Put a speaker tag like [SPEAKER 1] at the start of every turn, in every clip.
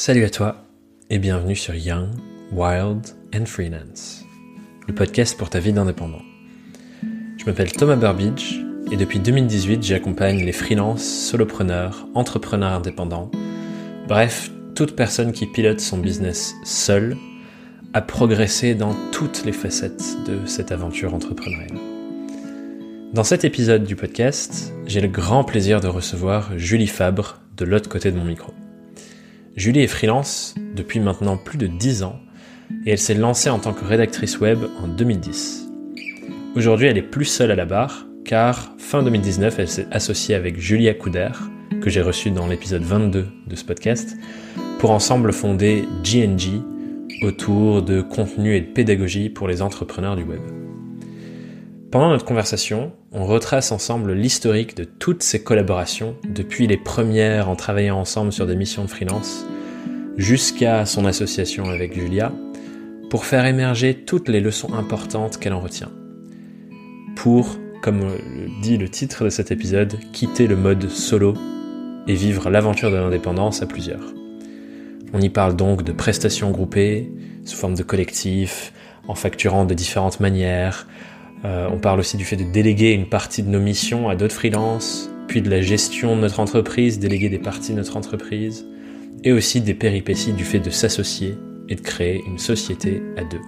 [SPEAKER 1] Salut à toi et bienvenue sur Young, Wild and Freelance, le podcast pour ta vie d'indépendant. Je m'appelle Thomas Burbidge et depuis 2018 j'accompagne les freelances, solopreneurs, entrepreneurs indépendants, bref, toute personne qui pilote son business seule à progresser dans toutes les facettes de cette aventure entrepreneuriale. Dans cet épisode du podcast, j'ai le grand plaisir de recevoir Julie Fabre de l'autre côté de mon micro. Julie est freelance depuis maintenant plus de 10 ans et elle s'est lancée en tant que rédactrice web en 2010. Aujourd'hui, elle est plus seule à la barre car fin 2019, elle s'est associée avec Julia Couder, que j'ai reçue dans l'épisode 22 de ce podcast, pour ensemble fonder GNG autour de contenu et de pédagogie pour les entrepreneurs du web. Pendant notre conversation, on retrace ensemble l'historique de toutes ces collaborations, depuis les premières en travaillant ensemble sur des missions de freelance, jusqu'à son association avec Julia, pour faire émerger toutes les leçons importantes qu'elle en retient. Pour, comme dit le titre de cet épisode, quitter le mode solo et vivre l'aventure de l'indépendance à plusieurs. On y parle donc de prestations groupées, sous forme de collectif, en facturant de différentes manières, euh, on parle aussi du fait de déléguer une partie de nos missions à d'autres freelances, puis de la gestion de notre entreprise, déléguer des parties de notre entreprise, et aussi des péripéties du fait de s'associer et de créer une société à deux.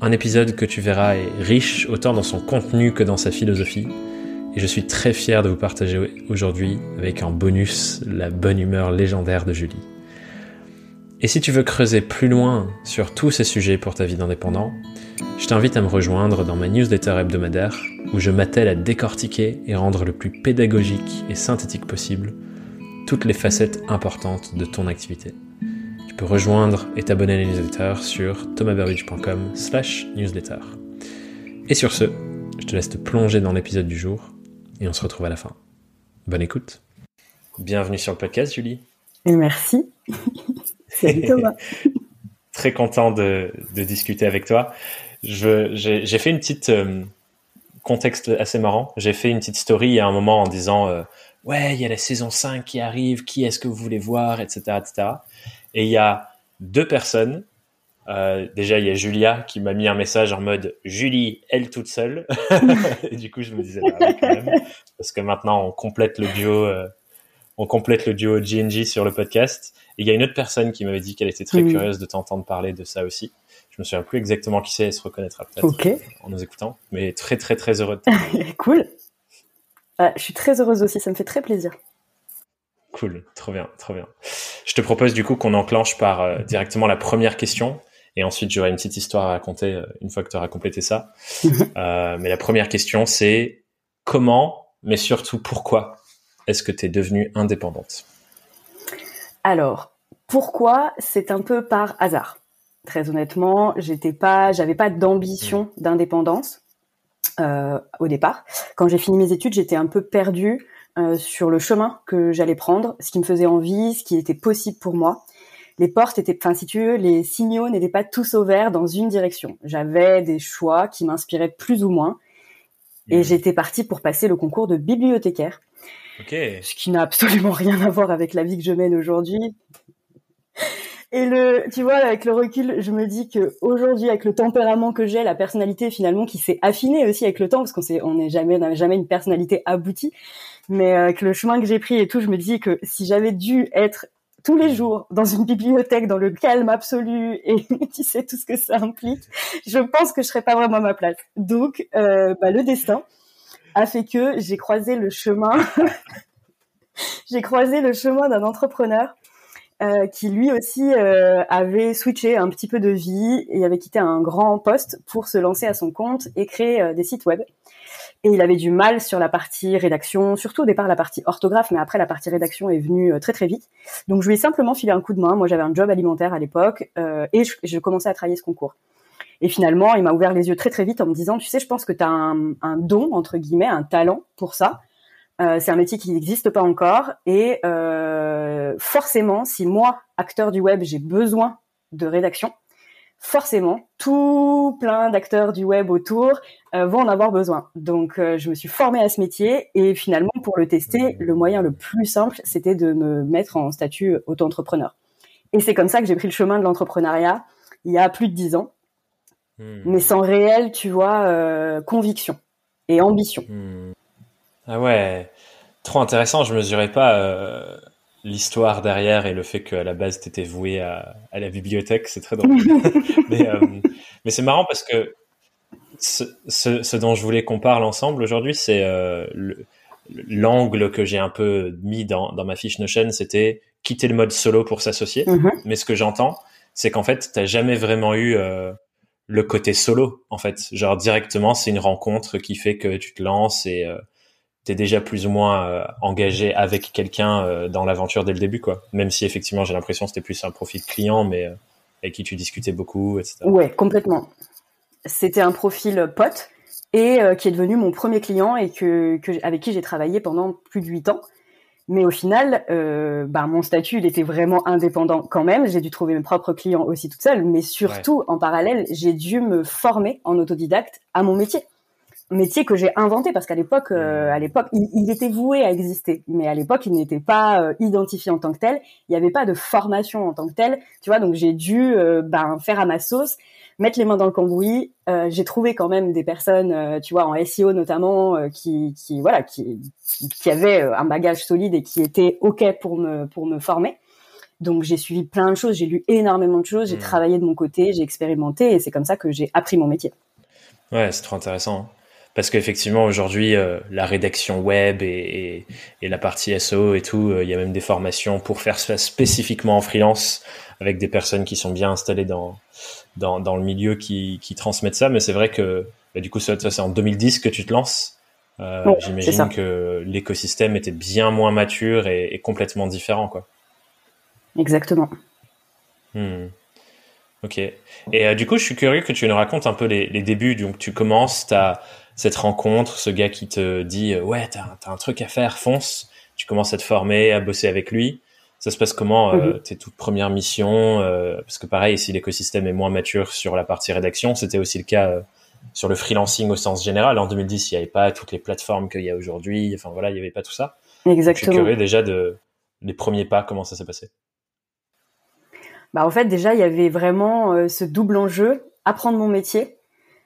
[SPEAKER 1] Un épisode que tu verras est riche autant dans son contenu que dans sa philosophie, et je suis très fier de vous partager aujourd'hui avec en bonus la bonne humeur légendaire de Julie. Et si tu veux creuser plus loin sur tous ces sujets pour ta vie d'indépendant, je t'invite à me rejoindre dans ma newsletter hebdomadaire où je m'attelle à décortiquer et rendre le plus pédagogique et synthétique possible toutes les facettes importantes de ton activité. Tu peux rejoindre et t'abonner à la newsletter sur thomasburbidge.com slash newsletter. Et sur ce, je te laisse plonger dans l'épisode du jour et on se retrouve à la fin. Bonne écoute. Bienvenue sur le podcast, Julie.
[SPEAKER 2] Et merci.
[SPEAKER 1] Très content de, discuter avec toi j'ai fait une petite euh, contexte assez marrant. J'ai fait une petite story à un moment en disant euh, ouais, il y a la saison 5 qui arrive, qui est-ce que vous voulez voir, etc., etc. Et il y a deux personnes. Euh, déjà, il y a Julia qui m'a mis un message en mode Julie, elle toute seule. et du coup, je me disais bah, parce que maintenant on complète le duo, on complète le duo GNG sur le podcast. Et il y a une autre personne qui m'avait dit qu'elle était très curieuse de t'entendre parler de ça aussi. Je me souviens plus exactement qui c'est, elle se reconnaîtra peut-être en nous écoutant, mais très très très heureux de
[SPEAKER 2] Cool. je suis très heureuse aussi, ça me fait très plaisir.
[SPEAKER 1] Cool, trop bien, trop bien. Je te propose du coup qu'on enclenche par euh, directement la première question et ensuite j'aurai une petite histoire à raconter euh, une fois que tu auras complété ça. Euh, mais la première question c'est comment, mais surtout pourquoi est-ce que tu es devenue indépendante?
[SPEAKER 2] Alors, pourquoi C'est un peu par hasard? Très honnêtement, j'étais pas, j'avais pas d'ambition mm. d'indépendance euh, au départ. Quand j'ai fini mes études, j'étais un peu perdue euh, sur le chemin que j'allais prendre, ce qui me faisait envie, ce qui était possible pour moi. Les portes étaient, enfin si tu veux, les signaux n'étaient pas tous au vert dans une direction. J'avais des choix qui m'inspiraient plus ou moins, et mm. j'étais partie pour passer le concours de bibliothécaire. Ce qui n'a absolument rien à voir avec la vie que je mène aujourd'hui. Et le, tu vois, avec le recul, je me dis que aujourd'hui, avec le tempérament que j'ai, la personnalité finalement qui s'est affinée aussi avec le temps, parce qu'on on n'est jamais, n'a jamais une personnalité aboutie, mais euh, avec le chemin que j'ai pris et tout, je me dis que si j'avais dû être tous les jours dans une bibliothèque, dans le calme absolu et tu sais tout ce que ça implique, je pense que je serais pas vraiment à ma place. Donc, euh, bah, le destin a fait que j'ai croisé le chemin, j'ai croisé le chemin d'un entrepreneur euh, qui lui aussi euh, avait switché un petit peu de vie et avait quitté un grand poste pour se lancer à son compte et créer euh, des sites web. Et il avait du mal sur la partie rédaction, surtout au départ la partie orthographe, mais après la partie rédaction est venue très très vite. Donc je lui ai simplement filé un coup de main. Moi j'avais un job alimentaire à l'époque et je, je, commençais à travailler ce concours. Et finalement, il m'a ouvert les yeux très très vite en me disant, tu sais, je pense que tu as un, un don, entre guillemets, un talent pour ça. Euh, c'est un métier qui n'existe pas encore et euh, forcément, si moi, acteur du web, j'ai besoin de rédaction, forcément, tout plein d'acteurs du web autour euh, vont en avoir besoin. Donc, je me suis formée à ce métier et finalement, pour le tester, le moyen le plus simple, c'était de me mettre en statut auto-entrepreneur. Et c'est comme ça que j'ai pris le chemin de l'entrepreneuriat il y a plus de dix ans, hmm. mais sans réel, tu vois, euh, conviction et ambition. Hmm.
[SPEAKER 1] Ah ouais, trop intéressant. Je mesurais pas euh, l'histoire derrière et le fait qu'à la base t'étais voué à, à, la bibliothèque. C'est très drôle. mais, euh, mais c'est marrant parce que ce, ce, ce, dont je voulais qu'on parle ensemble aujourd'hui, c'est l'angle que j'ai un peu mis dans, dans ma fiche Notion, c'était quitter le mode solo pour s'associer. Mm-hmm. Mais ce que j'entends, c'est qu'en fait, t'as jamais vraiment eu euh, le côté solo, en fait. Genre directement, c'est une rencontre qui fait que tu te lances et euh, t'es déjà plus ou moins euh, engagé avec quelqu'un euh, dans l'aventure dès le début, quoi. Même si effectivement, j'ai l'impression c'était plus un profil client, mais avec qui tu discutais beaucoup, etc.
[SPEAKER 2] Ouais, complètement. C'était un profil pote et qui est devenu mon premier client et que avec qui j'ai travaillé pendant plus de huit ans. Mais au final, euh, bah, mon statut, il était vraiment indépendant quand même. J'ai dû trouver mes propres clients aussi toute seule. Mais surtout, en parallèle, j'ai dû me former en autodidacte à mon métier. Métier que j'ai inventé parce qu'à l'époque, euh, à l'époque, il, était voué à exister. Mais à l'époque, il n'était pas euh, identifié en tant que tel. Il n'y avait pas de formation en tant que tel. Tu vois, donc j'ai dû euh, ben, faire à ma sauce mettre les mains dans le cambouis. Euh, j'ai trouvé quand même des personnes, euh, tu vois, en SEO notamment, euh, qui, qui, voilà, qui, qui avaient un bagage solide et qui étaient ok pour me pour me former. Donc j'ai suivi plein de choses, j'ai lu énormément de choses, j'ai mmh. travaillé de mon côté, j'ai expérimenté et c'est comme ça que j'ai appris mon métier.
[SPEAKER 1] Ouais, c'est trop intéressant. Parce qu'effectivement, aujourd'hui, la rédaction web et, et, la partie SEO et tout, il y a même des formations pour faire ça spécifiquement en freelance avec des personnes qui sont bien installées dans, dans, dans le milieu qui, qui transmettent ça. Mais c'est vrai que bah, du coup, ça, c'est en 2010 que tu te lances. Euh, J'imagine que l'écosystème était bien moins mature et, et, complètement différent, quoi.
[SPEAKER 2] Exactement.
[SPEAKER 1] Hmm. Ok. Et euh, du coup, je suis curieux que tu nous racontes un peu les, les débuts. Donc, tu commences, tu as cette rencontre, ce gars qui te dit euh, Ouais, tu as, un truc à faire, fonce. Tu commences à te former, à bosser avec lui. Ça se passe comment euh, mhm. tes toutes premières missions euh, Parce que pareil, si l'écosystème est moins mature sur la partie rédaction, c'était aussi le cas euh, sur le freelancing au sens général. En 2010, il n'y avait pas toutes les plateformes qu'il y a aujourd'hui. Enfin voilà, il n'y avait pas tout ça.
[SPEAKER 2] Exactement.
[SPEAKER 1] je suis curieux déjà de les premiers pas, comment ça s'est passé?
[SPEAKER 2] Bah en fait, déjà, il y avait vraiment ce double enjeu apprendre mon métier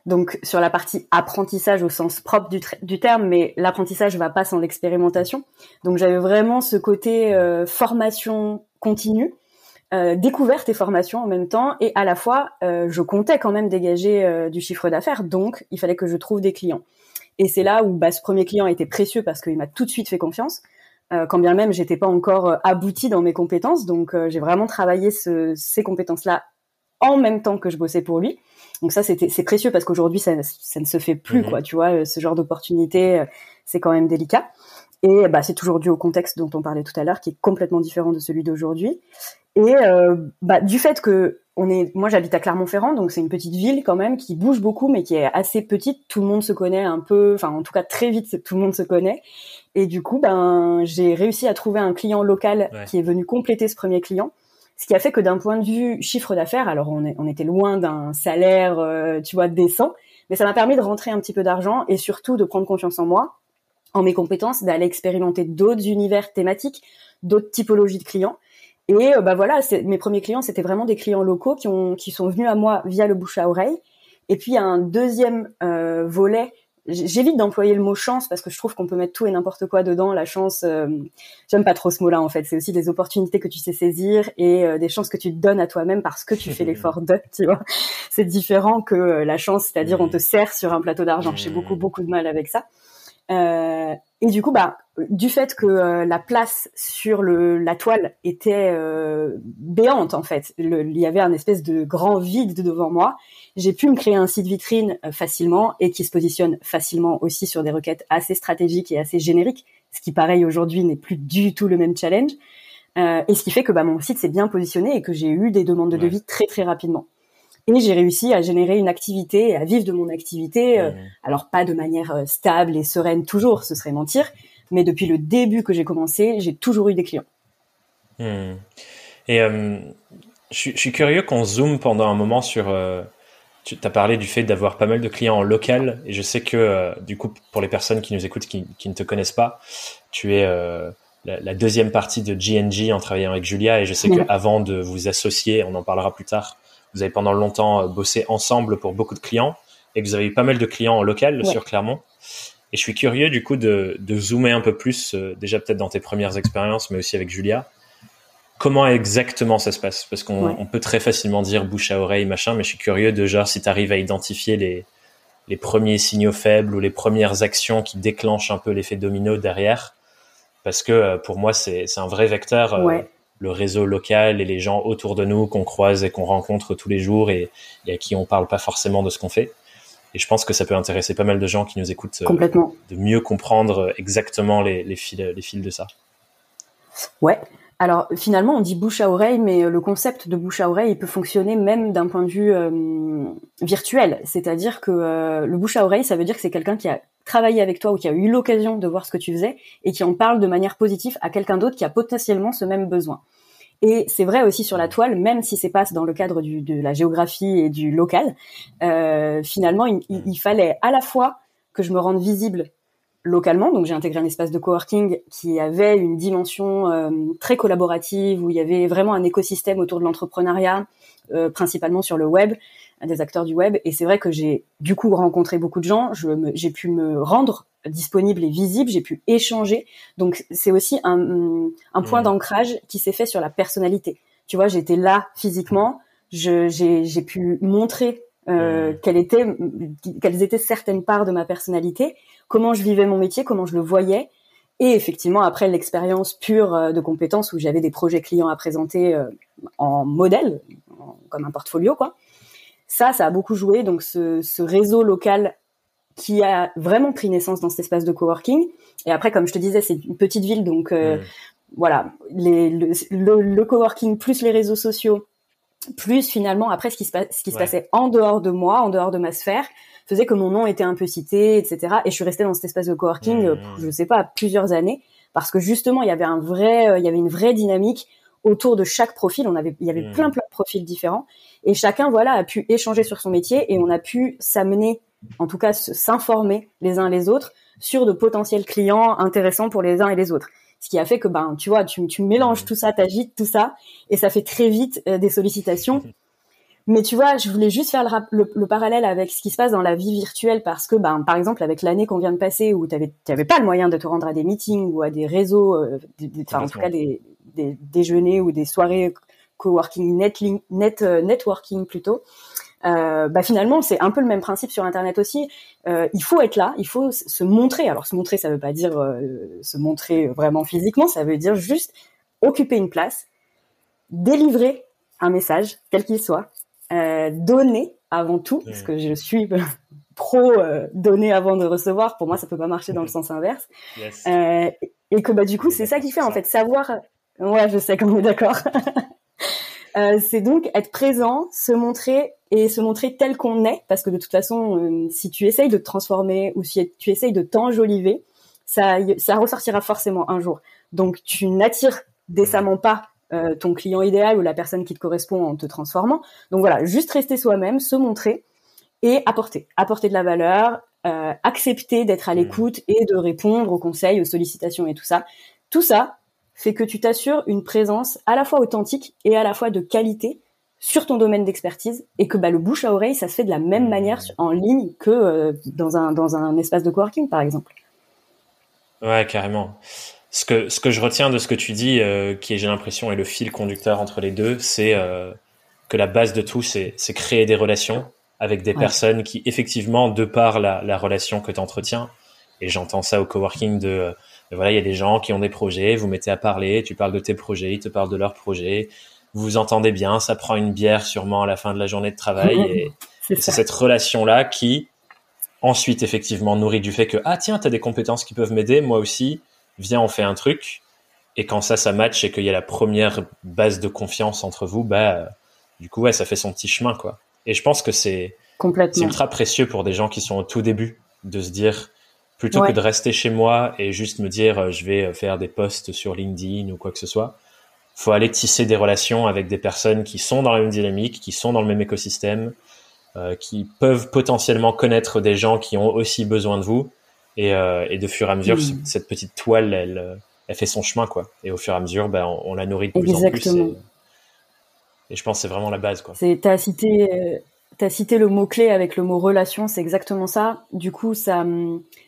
[SPEAKER 2] donc sur la partie apprentissage au sens propre du, terme, mais l'apprentissage va pas sans l'expérimentation. Donc j'avais vraiment ce côté euh, formation continue, euh, découverte et formation en même temps, et à la fois euh, je comptais quand même dégager euh, du chiffre d'affaires, donc il fallait que je trouve des clients. Et c'est là où bah, ce premier client était précieux parce qu'il m'a tout de suite fait confiance. quand bien même j'étais pas encore abouti dans mes compétences, donc j'ai vraiment travaillé ce, ces compétences-là en même temps que je bossais pour lui. Donc ça, c'était c'est précieux parce qu'aujourd'hui, ça, ça, ne se fait plus, mhm. quoi. Tu vois, ce genre d'opportunité, euh, c'est quand même délicat. Et bah, c'est toujours dû au contexte dont on parlait tout à l'heure, qui est complètement différent de celui d'aujourd'hui. Et euh, bah, du fait que on est, moi j'habite à Clermont-Ferrand, donc c'est une petite ville quand même qui bouge beaucoup, mais qui est assez petite. Tout le monde se connaît un peu, enfin en tout cas très vite, tout le monde se connaît. Et du coup, ben j'ai réussi à trouver un client local qui est venu compléter ce premier client. Ce qui a fait que d'un point de vue chiffre d'affaires, alors on, est, on était loin d'un salaire, euh, tu vois, décent, mais ça m'a permis de rentrer un petit peu d'argent et surtout de prendre confiance en moi, en mes compétences, d'aller expérimenter d'autres univers thématiques, d'autres typologies de clients. Et euh, bah voilà, mes premiers clients, c'était vraiment des clients locaux qui, ont, qui sont venus à moi via le bouche à oreille. Et puis il y a un deuxième euh, volet j'évite d'employer le mot chance parce que je trouve qu'on peut mettre tout et n'importe quoi dedans. La chance, euh, j'aime pas trop ce mot-là en fait. C'est aussi des opportunités que tu sais saisir et euh, des chances que tu te donnes à toi-même parce que tu fais l'effort de. Tu vois, c'est différent que euh, la chance, c'est-à-dire on te sert sur un plateau d'argent. J'ai beaucoup beaucoup de mal avec ça. Euh, et du coup, bah, du fait que euh, la place sur le, la toile était euh, béante en fait, il y avait un espèce de grand vide devant moi. J'ai pu me créer un site vitrine euh, facilement et qui se positionne facilement aussi sur des requêtes assez stratégiques et assez génériques, ce qui pareil aujourd'hui n'est plus du tout le même challenge. et ce qui fait que bah, mon site s'est bien positionné et que j'ai eu des demandes de devis très très rapidement et j'ai réussi à générer une activité et à vivre de mon activité. Euh, alors pas de manière euh, stable et sereine toujours, ce serait mentir, mais depuis le début que j'ai commencé, j'ai toujours eu des clients.
[SPEAKER 1] Hmm. Et euh, je, suis curieux qu'on zoome pendant un moment sur. tu as parlé du fait d'avoir pas mal de clients en local, et je sais que du coup pour les personnes qui nous écoutent qui, qui ne te connaissent pas, tu es la, deuxième partie de GNG en travaillant avec Julia. Et je sais qu'avant de vous associer, on en parlera plus tard, vous avez pendant longtemps euh, bossé ensemble pour beaucoup de clients et que vous avez eu pas mal de clients en local sur Clermont. Et je suis curieux du coup de, de zoomer un peu plus, euh, déjà peut-être dans tes premières expériences, mais aussi avec Julia. Comment exactement ça se passe? Parce qu'on peut très facilement dire bouche à oreille, machin, mais je suis curieux de genre si tu arrives à identifier les, les premiers signaux faibles ou les premières actions qui déclenchent un peu l'effet domino derrière. Parce que euh, pour moi, c'est un vrai vecteur. Euh, le réseau local et les gens autour de nous qu'on croise et qu'on rencontre tous les jours et, à qui on parle pas forcément de ce qu'on fait. Et je pense que ça peut intéresser pas mal de gens qui nous écoutent
[SPEAKER 2] euh,
[SPEAKER 1] de mieux comprendre exactement les, les, fils, les fils de ça.
[SPEAKER 2] Ouais. Alors finalement, on dit bouche à oreille, mais le concept de bouche à oreille, il peut fonctionner même d'un point de vue virtuel. C'est-à-dire que le bouche à oreille, ça veut dire que c'est quelqu'un qui a travaillé avec toi ou qui a eu l'occasion de voir ce que tu faisais et qui en parle de manière positive à quelqu'un d'autre qui a potentiellement ce même besoin. Et c'est vrai aussi sur la toile, même si c'est pas dans le cadre du, de la géographie et du local, euh, finalement, il, fallait à la fois que je me rende visible localement. Donc j'ai intégré un espace de coworking qui avait une dimension euh, très collaborative où il y avait vraiment un écosystème autour de l'entrepreneuriat, euh, principalement sur le web, des acteurs du web. Et c'est vrai que j'ai du coup rencontré beaucoup de gens. J'ai pu me rendre disponible et visible. J'ai pu échanger. Donc c'est aussi un, un point d'ancrage qui s'est fait sur la personnalité. Tu vois, j'étais là physiquement. J'ai pu montrer euh, mmh. quelles étaient quelles étaient certaines parts de ma personnalité comment je vivais mon métier, comment je le voyais. Et effectivement, après l'expérience pure euh, de compétences où j'avais des projets clients à présenter euh, en modèle, comme un portfolio, quoi. Ça, ça a beaucoup joué. Donc, ce, réseau local qui a vraiment pris naissance dans cet espace de coworking. Et après, comme je te disais, c'est une petite ville, donc euh, voilà, les, le, coworking plus les réseaux sociaux, plus finalement après ce qui se, ce qui se passait en dehors de moi, en dehors de ma sphère, faisait que mon nom était un peu cité, etc. Et je suis restée dans cet espace de coworking, je mmh. euh, je sais pas, plusieurs années, parce que justement, il y avait un vrai, euh, il y avait une vraie dynamique autour de chaque profil. On avait, il y avait mmh. plein, plein de profils différents, et chacun, voilà, a pu échanger sur son métier, et on a pu s'amener, en tout cas, s'informer les uns les autres sur de potentiels clients intéressants pour les uns et les autres. Ce qui a fait que, ben, tu vois, tu, tu mélanges tout ça, t'agites tout ça, et ça fait très vite euh, des sollicitations. Mais tu vois, je voulais juste faire le, le, parallèle avec ce qui se passe dans la vie virtuelle parce que, ben, par exemple, avec l'année qu'on vient de passer où tu n'avais pas le moyen de te rendre à des meetings ou à des réseaux, euh, enfin, en tout cas des, des, déjeuners ou des soirées coworking, net, net euh, networking plutôt. Euh, bah finalement c'est un peu le même principe sur internet aussi euh, il faut être là il faut se montrer alors se montrer ça veut pas dire euh, se montrer vraiment physiquement ça veut dire juste occuper une place délivrer un message quel qu'il soit donner avant tout, parce que je suis pro donner avant de recevoir. Pour moi, ça peut pas marcher dans le sens inverse. Et que bah du coup, c'est ça qui fait en fait savoir. Ouais, je sais qu'on est d'accord. Euh, c'est donc être présent, se montrer et se montrer tel qu'on est, parce que de toute façon, euh, si tu essayes de te transformer ou si tu essayes de t'enjoliver, ça, ça ressortira forcément un jour. Donc tu n'attires décemment pas euh, ton client idéal ou la personne qui te correspond en te transformant. Donc voilà, juste rester soi-même, se montrer et apporter, apporter de la valeur, accepter d'être à mmh. l'écoute et de répondre aux conseils, aux sollicitations et tout ça. Tout ça fait que tu t'assures une présence à la fois authentique et à la fois de qualité sur ton domaine d'expertise et que bah, le bouche à oreille, ça se fait de la même mmh. manière en ligne que euh, dans, un, dans un espace de coworking, par exemple.
[SPEAKER 1] Ouais, carrément ce que ce que je retiens de ce que tu dis, euh, qui j'ai l'impression est le fil conducteur entre les deux, c'est euh, que la base de tout, c'est c'est créer des relations avec des personnes qui effectivement, de par la, la relation que tu entretiens, et j'entends ça au coworking de voilà, il y a des gens qui ont des projets, vous mettez à parler, tu parles de tes projets, ils te parlent de leurs projets, vous vous entendez bien, ça prend une bière sûrement à la fin de la journée de travail, et, c'est cette relation là qui ensuite effectivement nourrit du fait que ah tiens, tu as des compétences qui peuvent m'aider, moi aussi viens, on fait un truc. Et quand ça, ça match et qu'il y a la première base de confiance entre vous, bah, du coup, ouais, ça fait son petit chemin, quoi. Et je pense que c'est ultra précieux pour des gens qui sont au tout début de se dire, plutôt que de rester chez moi et juste me dire, euh, je vais euh, faire des posts sur LinkedIn ou quoi que ce soit, faut aller tisser des relations avec des personnes qui sont dans la même dynamique, qui sont dans le même écosystème, euh, qui peuvent potentiellement connaître des gens qui ont aussi besoin de vous et, euh, et, de fur et à mesure, cette petite toile, elle, elle fait son chemin, quoi. Et au fur et à mesure, ben, on, la nourrit de plus en plus. Et, et, je pense que c'est vraiment la base, quoi.
[SPEAKER 2] Tu as cité, as cité le mot-clé avec le mot relation, c'est exactement ça. Du coup, ça,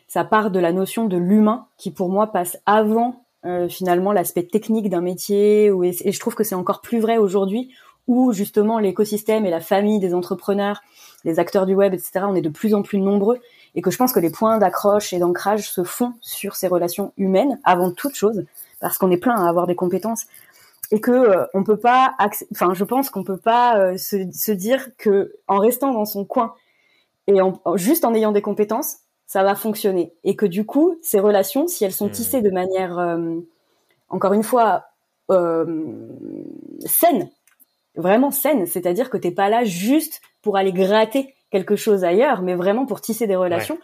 [SPEAKER 2] ça part de la notion de l'humain qui, pour moi, passe avant euh, finalement l'aspect technique d'un métier. Et, je trouve que c'est encore plus vrai aujourd'hui où justement l'écosystème et la famille des entrepreneurs, les acteurs du web, etc., on est de plus en plus nombreux et que je pense que les points d'accroche et d'ancrage se font sur ces relations humaines avant toute chose parce qu'on est plein à avoir des compétences et que euh, on peut pas enfin je pense qu'on peut pas euh, se, se, dire que en restant dans son coin et en, juste en ayant des compétences ça va fonctionner et que du coup ces relations si elles sont mmh. tissées de manière euh, encore une fois saine vraiment saine c'est-à-dire que t'es pas là juste pour aller gratter quelque chose ailleurs mais vraiment pour tisser des relations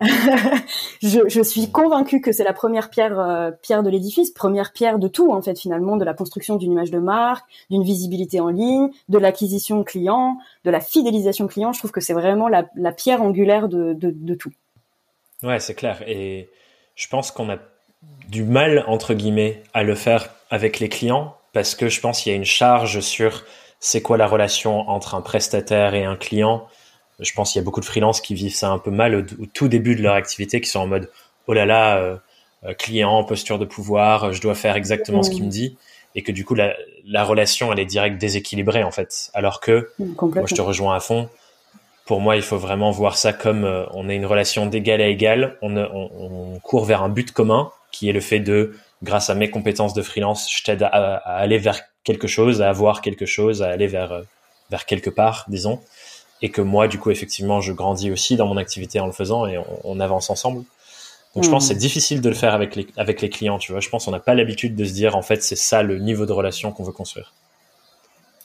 [SPEAKER 2] je, suis convaincue que c'est la première pierre, euh, pierre de l'édifice, première pierre de tout en fait finalement, de la construction d'une image de marque, d'une visibilité en ligne, de l'acquisition client, de la fidélisation client. Je trouve que c'est vraiment la, pierre angulaire de, de, de tout.
[SPEAKER 1] Ouais, c'est clair. Et je pense qu'on a du mal entre guillemets à le faire avec les clients parce que je pense qu'il y a une charge sur c'est quoi la relation entre un prestataire et un client je pense qu'il y a beaucoup de freelances qui vivent ça un peu mal au, tout début de leur activité, qui sont en mode oh là là, euh, euh, client, posture de pouvoir, je dois faire exactement ce qu'il me dit, et que du coup la, la, relation elle est direct déséquilibrée en fait. Alors que moi je te rejoins à fond. Pour moi, il faut vraiment voir ça comme euh, on est une relation d'égal à égal, on, on, on, court vers un but commun qui est le fait de, grâce à mes compétences de freelance, je t'aide à, à, aller vers quelque chose, à avoir quelque chose, à aller vers vers quelque part, disons et que moi, du coup, effectivement, je grandis aussi dans mon activité en le faisant et on, avance ensemble. Donc, je pense que c'est hmm. difficile de le faire avec les, avec les clients, tu vois. Je pense qu'on n'a pas l'habitude de se dire, en fait, c'est ça le niveau de relation qu'on veut construire.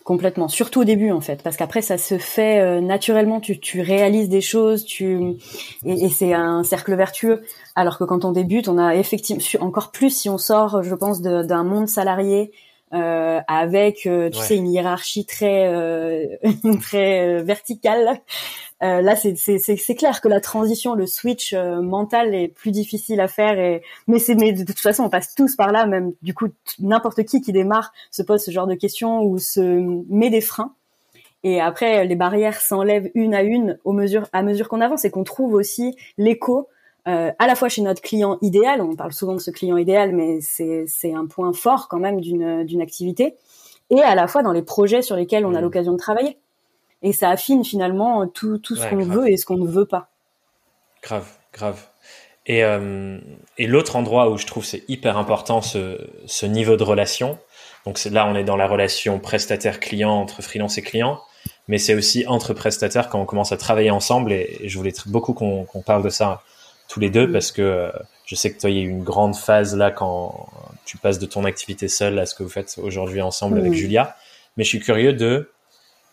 [SPEAKER 2] Complètement, surtout au début en fait, parce qu'après ça se fait euh, naturellement. Tu, tu réalises des choses, tu et, et c'est un cercle vertueux. Alors que quand on débute, on a effectivement encore plus si on sort, je pense, d'un monde salarié euh, avec euh, tu sais une hiérarchie très euh, très verticale. là, c'est c'est clair que la transition, le switch mental est plus difficile à faire. Et mais c'est mais de toute façon, on passe tous par là. Même du coup, n'importe qui qui démarre se pose ce genre de questions ou se met des freins. Et après, les barrières s'enlèvent une à une au mesure à mesure qu'on avance et qu'on trouve aussi l'écho euh, à la fois chez notre client idéal, on parle souvent de ce client idéal, mais c'est un point fort quand même d'une activité, et à la fois dans les projets sur lesquels on a mmh. l'occasion de travailler. Et ça affine finalement tout, tout ce qu'on veut et ce qu'on ne veut pas.
[SPEAKER 1] Grave, grave. Et, euh, et l'autre endroit où je trouve c'est hyper important ce, ce niveau de relation, donc là on est dans la relation prestataire-client entre freelance et client, mais c'est aussi entre prestataires quand on commence à travailler ensemble, et, je voulais beaucoup qu'on parle de ça tous les deux mm. parce que euh, je sais que toi, il y a eu une grande phase là quand tu passes de ton activité seule à ce que vous faites aujourd'hui ensemble avec mm. Julia. Mais je suis curieux de,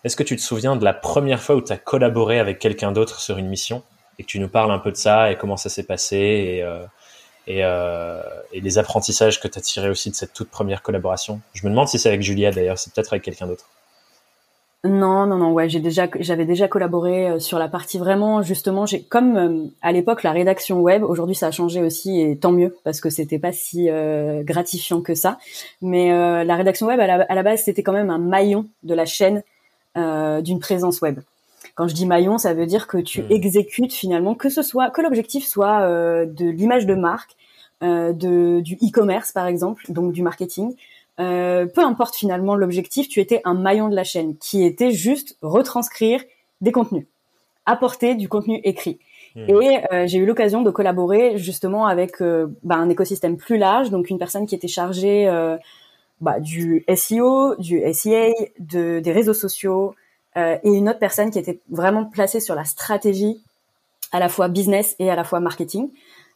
[SPEAKER 1] est-ce que tu te souviens de la première fois où tu as collaboré avec quelqu'un d'autre sur une mission et que tu nous parles un peu de ça et comment ça s'est passé et, euh, et, euh, et, les apprentissages que tu as tirés aussi de cette toute première collaboration? Je me demande si c'est avec Julia d'ailleurs, c'est peut-être avec quelqu'un d'autre.
[SPEAKER 2] Non, non, non, ouais, j'ai déjà, j'avais déjà collaboré euh, sur la partie vraiment, justement, j'ai, comme euh, à l'époque la rédaction web, aujourd'hui ça a changé aussi et tant mieux parce que c'était pas si euh, gratifiant que ça. Mais la rédaction web à la, base c'était quand même un maillon de la chaîne d'une présence web. Quand je dis maillon, ça veut dire que tu hmm. exécutes finalement que ce soit que l'objectif soit de l'image de marque, de du e-commerce par exemple, donc du marketing, euh, peu importe finalement l'objectif, tu étais un maillon de la chaîne qui était juste retranscrire des contenus, apporter du contenu écrit. Hmm. Et euh, j'ai eu l'occasion de collaborer justement avec euh, bah, un écosystème plus large, donc une personne qui était chargée bah, du SEO, du SEA, de, des réseaux sociaux, et une autre personne qui était vraiment placée sur la stratégie à la fois business et à la fois marketing.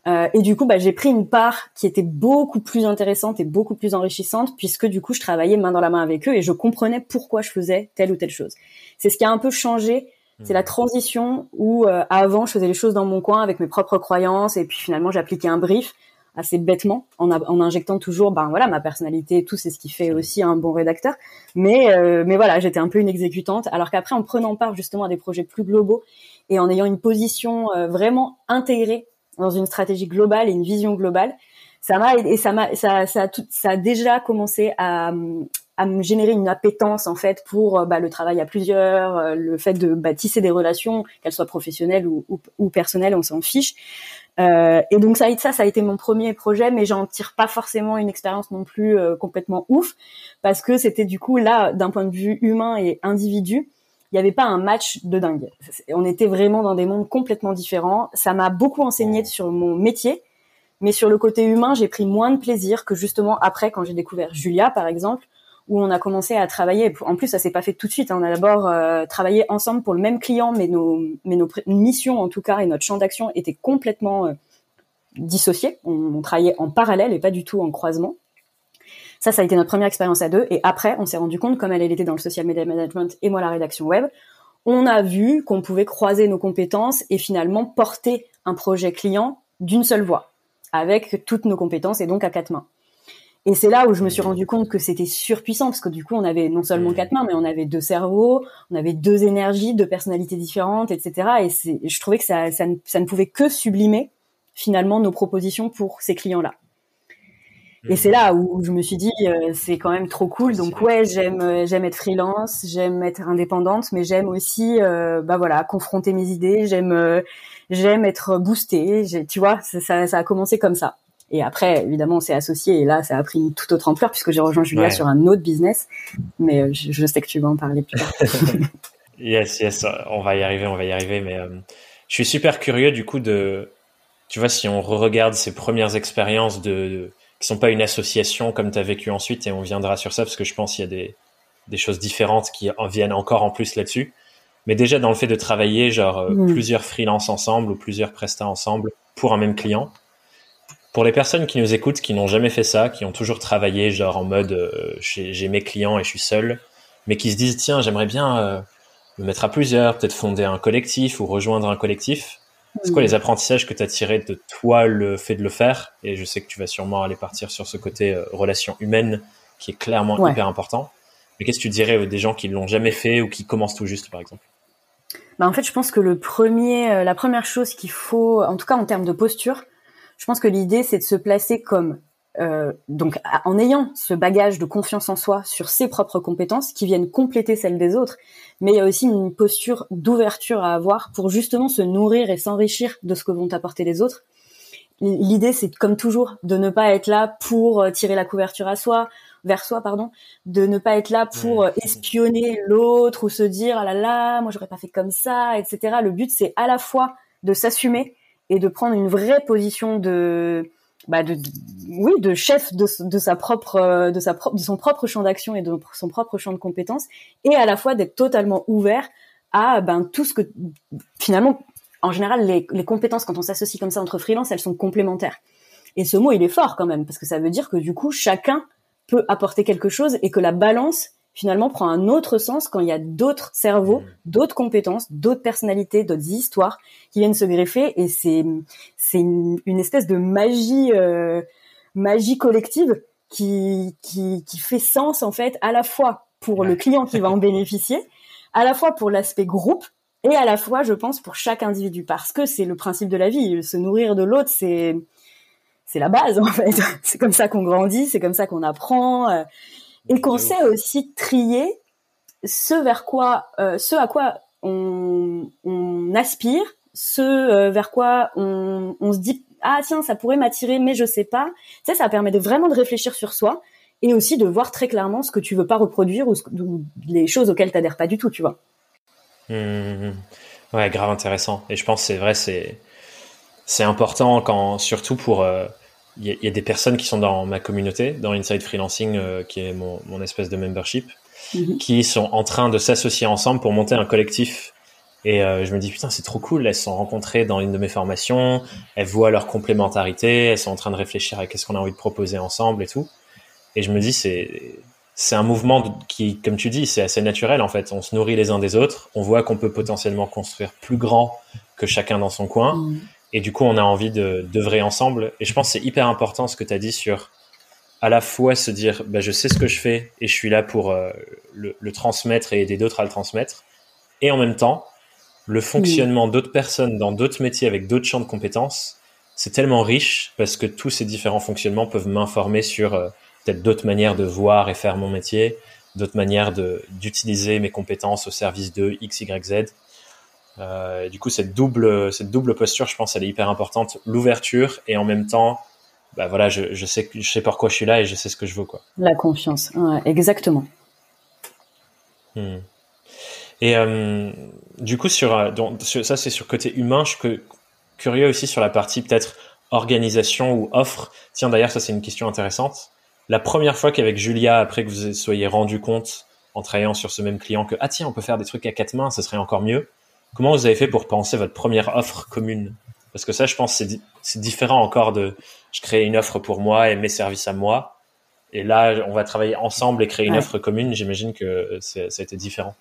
[SPEAKER 2] Euh, et du coup, bah, j'ai pris une part qui était beaucoup plus intéressante et beaucoup plus enrichissante, puisque du coup, je travaillais main dans la main avec eux et je comprenais pourquoi je faisais telle ou telle chose. C'est ce qui a un peu changé. C'est la hmm. transition où euh, avant, je faisais les choses dans mon coin avec mes propres croyances et puis finalement, j'appliquais un brief assez bêtement en, en, injectant toujours ben voilà ma personnalité et tout c'est ce qui fait aussi un bon rédacteur mais euh, mais voilà j'étais un peu une exécutante alors qu'après en prenant part justement à des projets plus globaux et en ayant une position vraiment intégrée dans une stratégie globale et une vision globale, ça m'a et ça m'a ça ça a ça a déjà commencé à à me générer une appétence en fait pour euh, bah, le travail à plusieurs, euh, le fait de bâtisser des relations, qu'elles soient professionnelles ou, ou, ou personnelles, on s'en fiche. Euh, et donc ça, ça, ça a été mon premier projet, mais j'en tire pas forcément une expérience non plus euh, complètement ouf, parce que c'était du coup là, d'un point de vue humain et individu, il n'y avait pas un match de dingue. On était vraiment dans des mondes complètement différents. Ça m'a beaucoup enseigné sur mon métier, mais sur le côté humain, j'ai pris moins de plaisir que justement après quand j'ai découvert Julia, par exemple, où on a commencé à travailler. En plus, ça s'est pas fait tout de suite. Hein. On a d'abord euh, travaillé ensemble pour le même client, mais nos, mais nos missions en tout cas et notre champ d'action étaient complètement euh, dissociés. On, on, travaillait en parallèle et pas du tout en croisement. Ça, ça a été notre première expérience à deux. Et après, on s'est rendu compte, comme elle, elle était dans le social media management et moi la rédaction web, on a vu qu'on pouvait croiser nos compétences et finalement porter un projet client d'une seule voix, avec toutes nos compétences et donc à quatre mains. Et c'est là où je me suis rendu compte que c'était surpuissant parce que du coup on avait non seulement quatre mains mais on avait deux cerveaux, on avait deux énergies, deux personnalités différentes, etc. Et c'est, je trouvais que ça, ça, ne, ça ne pouvait que sublimer finalement nos propositions pour ces clients-là. Et c'est là où je me suis dit euh, c'est quand même trop cool. Donc ouais, j'aime euh, j'aime être freelance, j'aime être indépendante, mais j'aime aussi euh, bah voilà confronter mes idées. J'aime euh, j'aime être boostée. Tu vois, ça, ça a commencé comme ça. Et après, évidemment, on s'est associé et là, ça a pris une toute autre ampleur puisque j'ai rejoint Julia ouais. sur un autre business. Mais je, je, sais que tu vas en parler plus tard.
[SPEAKER 1] yes, yes, on va y arriver, on va y arriver. Mais je suis super curieux du coup de, tu vois, si on regarde ces premières expériences de, de qui sont pas une association comme tu as vécu ensuite et on viendra sur ça parce que je pense qu'il y a des, des choses différentes qui en viennent encore en plus là-dessus. Mais déjà dans le fait de travailler genre mmh. plusieurs freelances ensemble ou plusieurs prestats ensemble pour un même client pour les personnes qui nous écoutent, qui n'ont jamais fait ça, qui ont toujours travaillé genre en mode euh, j'ai mes clients et je suis seul, mais qui se disent tiens j'aimerais bien euh, me mettre à plusieurs, peut-être fonder un collectif ou rejoindre un collectif. C'est quoi les apprentissages que tu as tirés de toi le fait de le faire? Et je sais que tu vas sûrement aller partir sur ce côté euh, relation humaine qui est clairement ouais. hyper important. Mais qu'est-ce que tu dirais aux des gens qui l'ont jamais fait ou qui commencent tout juste par exemple?
[SPEAKER 2] Bah en fait, je pense que le premier, euh, la première chose qu'il faut, en tout cas en termes de posture, je pense que l'idée, c'est de se placer comme euh, donc en ayant ce bagage de confiance en soi sur ses propres compétences qui viennent compléter celles des autres, mais il y a aussi une posture d'ouverture à avoir pour justement se nourrir et s'enrichir de ce que vont apporter les autres. L'idée, c'est comme toujours de ne pas être là pour euh, tirer la couverture à soi, vers soi, pardon, de ne pas être là pour euh, espionner l'autre ou se dire ah là là, moi j'aurais pas fait comme ça, etc. Le but, c'est à la fois de s'assumer et de prendre une vraie position de bah de, de, oui de chef de, de sa propre de sa de son propre champ d'action et de son propre champ de compétences et à la fois d'être totalement ouvert à ben tout ce que finalement en général les, les compétences quand on s'associe comme ça entre freelance elles sont complémentaires. Et ce mot il est fort quand même parce que ça veut dire que du coup chacun peut apporter quelque chose et que la balance finalement prend un autre sens quand il y a d'autres cerveaux, mmh. d'autres compétences, d'autres personnalités, d'autres histoires qui viennent se greffer et c'est c'est une, une, espèce de magie euh, magie collective qui, qui qui fait sens en fait à la fois pour ouais. le client qui va en bénéficier, à la fois pour l'aspect groupe et à la fois je pense pour chaque individu parce que c'est le principe de la vie, se nourrir de l'autre c'est c'est la base en fait. C'est comme ça qu'on grandit, c'est comme ça qu'on apprend. Et qu'on sait aussi trier ce vers quoi, euh, ce à quoi on, on aspire, ce euh, vers quoi on, on, se dit ah tiens ça pourrait m'attirer mais je sais pas. Tu sais ça permet de vraiment de réfléchir sur soi et aussi de voir très clairement ce que tu veux pas reproduire ou, ce, ou les choses auxquelles t'adhères pas du tout, tu vois.
[SPEAKER 1] Mmh, ouais, grave intéressant. Et je pense c'est vrai c'est c'est important quand surtout pour euh, il y, y, a des personnes qui sont dans ma communauté, dans Inside Freelancing, euh, qui est mon, mon, espèce de membership, -hmm. qui sont en train de s'associer ensemble pour monter un collectif. Et euh, je me dis, putain, c'est trop cool. Elles se sont rencontrées dans une de mes formations. Elles voient leur complémentarité. Elles sont en train de réfléchir à qu'est-ce qu'on a envie de proposer ensemble et tout. Et je me dis, c'est, c'est un mouvement qui, comme tu dis, c'est assez naturel en fait. On se nourrit les uns des autres. On voit qu'on peut potentiellement construire plus grand que chacun dans son coin. Mm et du coup, on a envie de d'œuvrer ensemble. Et je pense que c'est hyper important ce que tu as dit sur à la fois se dire, bah, je sais ce que je fais et je suis là pour euh, le, le, transmettre et aider d'autres à le transmettre. Et en même temps, le fonctionnement mmh. d'autres personnes dans d'autres métiers avec d'autres champs de compétences, c'est tellement riche parce que tous ces différents fonctionnements peuvent m'informer sur euh, peut-être d'autres manières de voir et faire mon métier, d'autres manières de d'utiliser mes compétences au service de X, Y, Z. Euh, du coup, cette double, cette double posture, je pense, elle est hyper importante. L'ouverture et en même temps, bah voilà, je, je sais, je sais pourquoi je suis là et je sais ce que je veux, quoi.
[SPEAKER 2] La confiance, ouais, exactement.
[SPEAKER 1] Hmm. Et euh, du coup, sur, euh, donc, ça, c'est sur côté humain. Je suis curieux aussi sur la partie peut-être organisation ou offre. Tiens, d'ailleurs, ça, c'est une question intéressante. La première fois qu'avec Julia, après que vous soyez rendu compte en travaillant sur ce même client que, ah tiens, on peut faire des trucs à quatre mains, ce serait encore mieux. Comment vous avez fait pour penser votre première offre commune? Parce que ça, je pense, c'est différent encore de je crée une offre pour moi et mes services à moi. Et là, on va travailler ensemble et créer une offre commune. J'imagine que ça a été différent.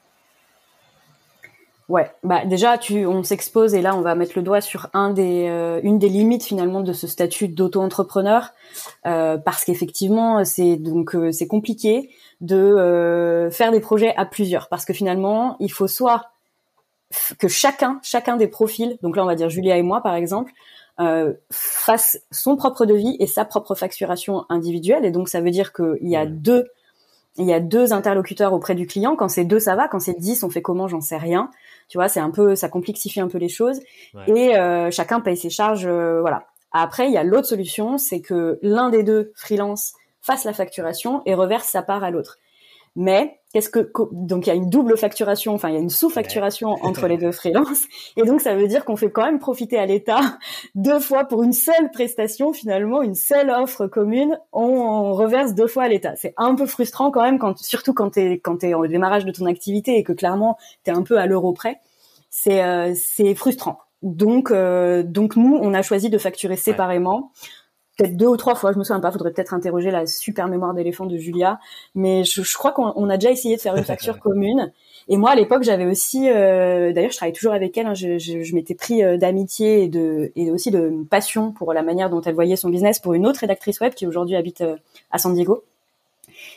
[SPEAKER 2] Ouais, bah déjà tu, on s'expose et là on va mettre le doigt sur un des, euh, une des limites finalement de ce statut d'auto-entrepreneur euh, parce qu'effectivement c'est donc euh, c'est compliqué de faire des projets à plusieurs parce que finalement il faut soit que chacun chacun des profils donc là on va dire Julia et moi par exemple fasse son propre devis et sa propre facturation individuelle et donc ça veut dire qu'il y a deux il y a deux interlocuteurs auprès du client. Quand c'est deux, ça va. Quand c'est dix, on fait comment? J'en sais rien. Tu vois, c'est un peu, ça complexifie un peu les choses. Et euh, chacun paye ses charges, euh, voilà. Après, il y a l'autre solution, c'est que l'un des deux freelance fasse la facturation et reverse sa part à l'autre. Mais qu'est-ce que donc il y a une double facturation, enfin il y a une sous-facturation entre les deux freelances, et donc ça veut dire qu'on fait quand même profiter à l'État deux fois pour une seule prestation finalement, une seule offre commune, on, reverse deux fois à l'État. C'est un peu frustrant quand même, quand, surtout quand t'es quand t'es au démarrage de ton activité et que clairement t'es un peu à l'euro près. C'est euh, c'est frustrant. Donc euh, donc nous on a choisi de facturer séparément peut-être deux ou trois fois, je me souviens pas, faudrait peut-être interroger la super mémoire d'éléphant de Julia, mais je, je crois qu'on a déjà essayé de faire une facture commune. Et moi, à l'époque, j'avais aussi, euh, d'ailleurs, je travaille toujours avec elle. Hein, je, je, je m'étais pris euh, d'amitié et de et aussi de passion pour la manière dont elle voyait son business pour une autre rédactrice web qui aujourd'hui habite euh, à San Diego.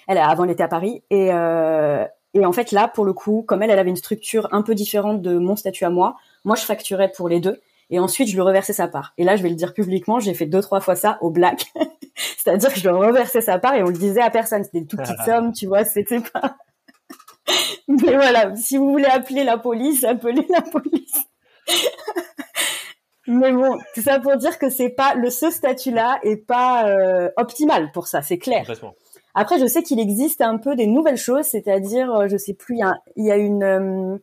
[SPEAKER 2] Elle avant, elle était à Paris et euh, et en fait là, pour le coup, comme elle, elle avait une structure un peu différente de mon statut à moi. Moi, je facturais pour les deux et ensuite je lui reversais sa part. Et là, je vais le dire publiquement, j'ai fait deux trois fois ça au black, c'est-à-dire que je lui reversais sa part et on le disait à personne. C'était une toute petite somme, tu vois, c'était pas. Mais voilà, si vous voulez appeler la police, appelez la police. Mais bon, tout ça pour dire que c'est pas le ce statut-là est pas euh, optimal pour ça, c'est clair. Après, je sais qu'il existe un peu des nouvelles choses, c'est-à-dire, euh, je sais plus, il y a, il y a une euh,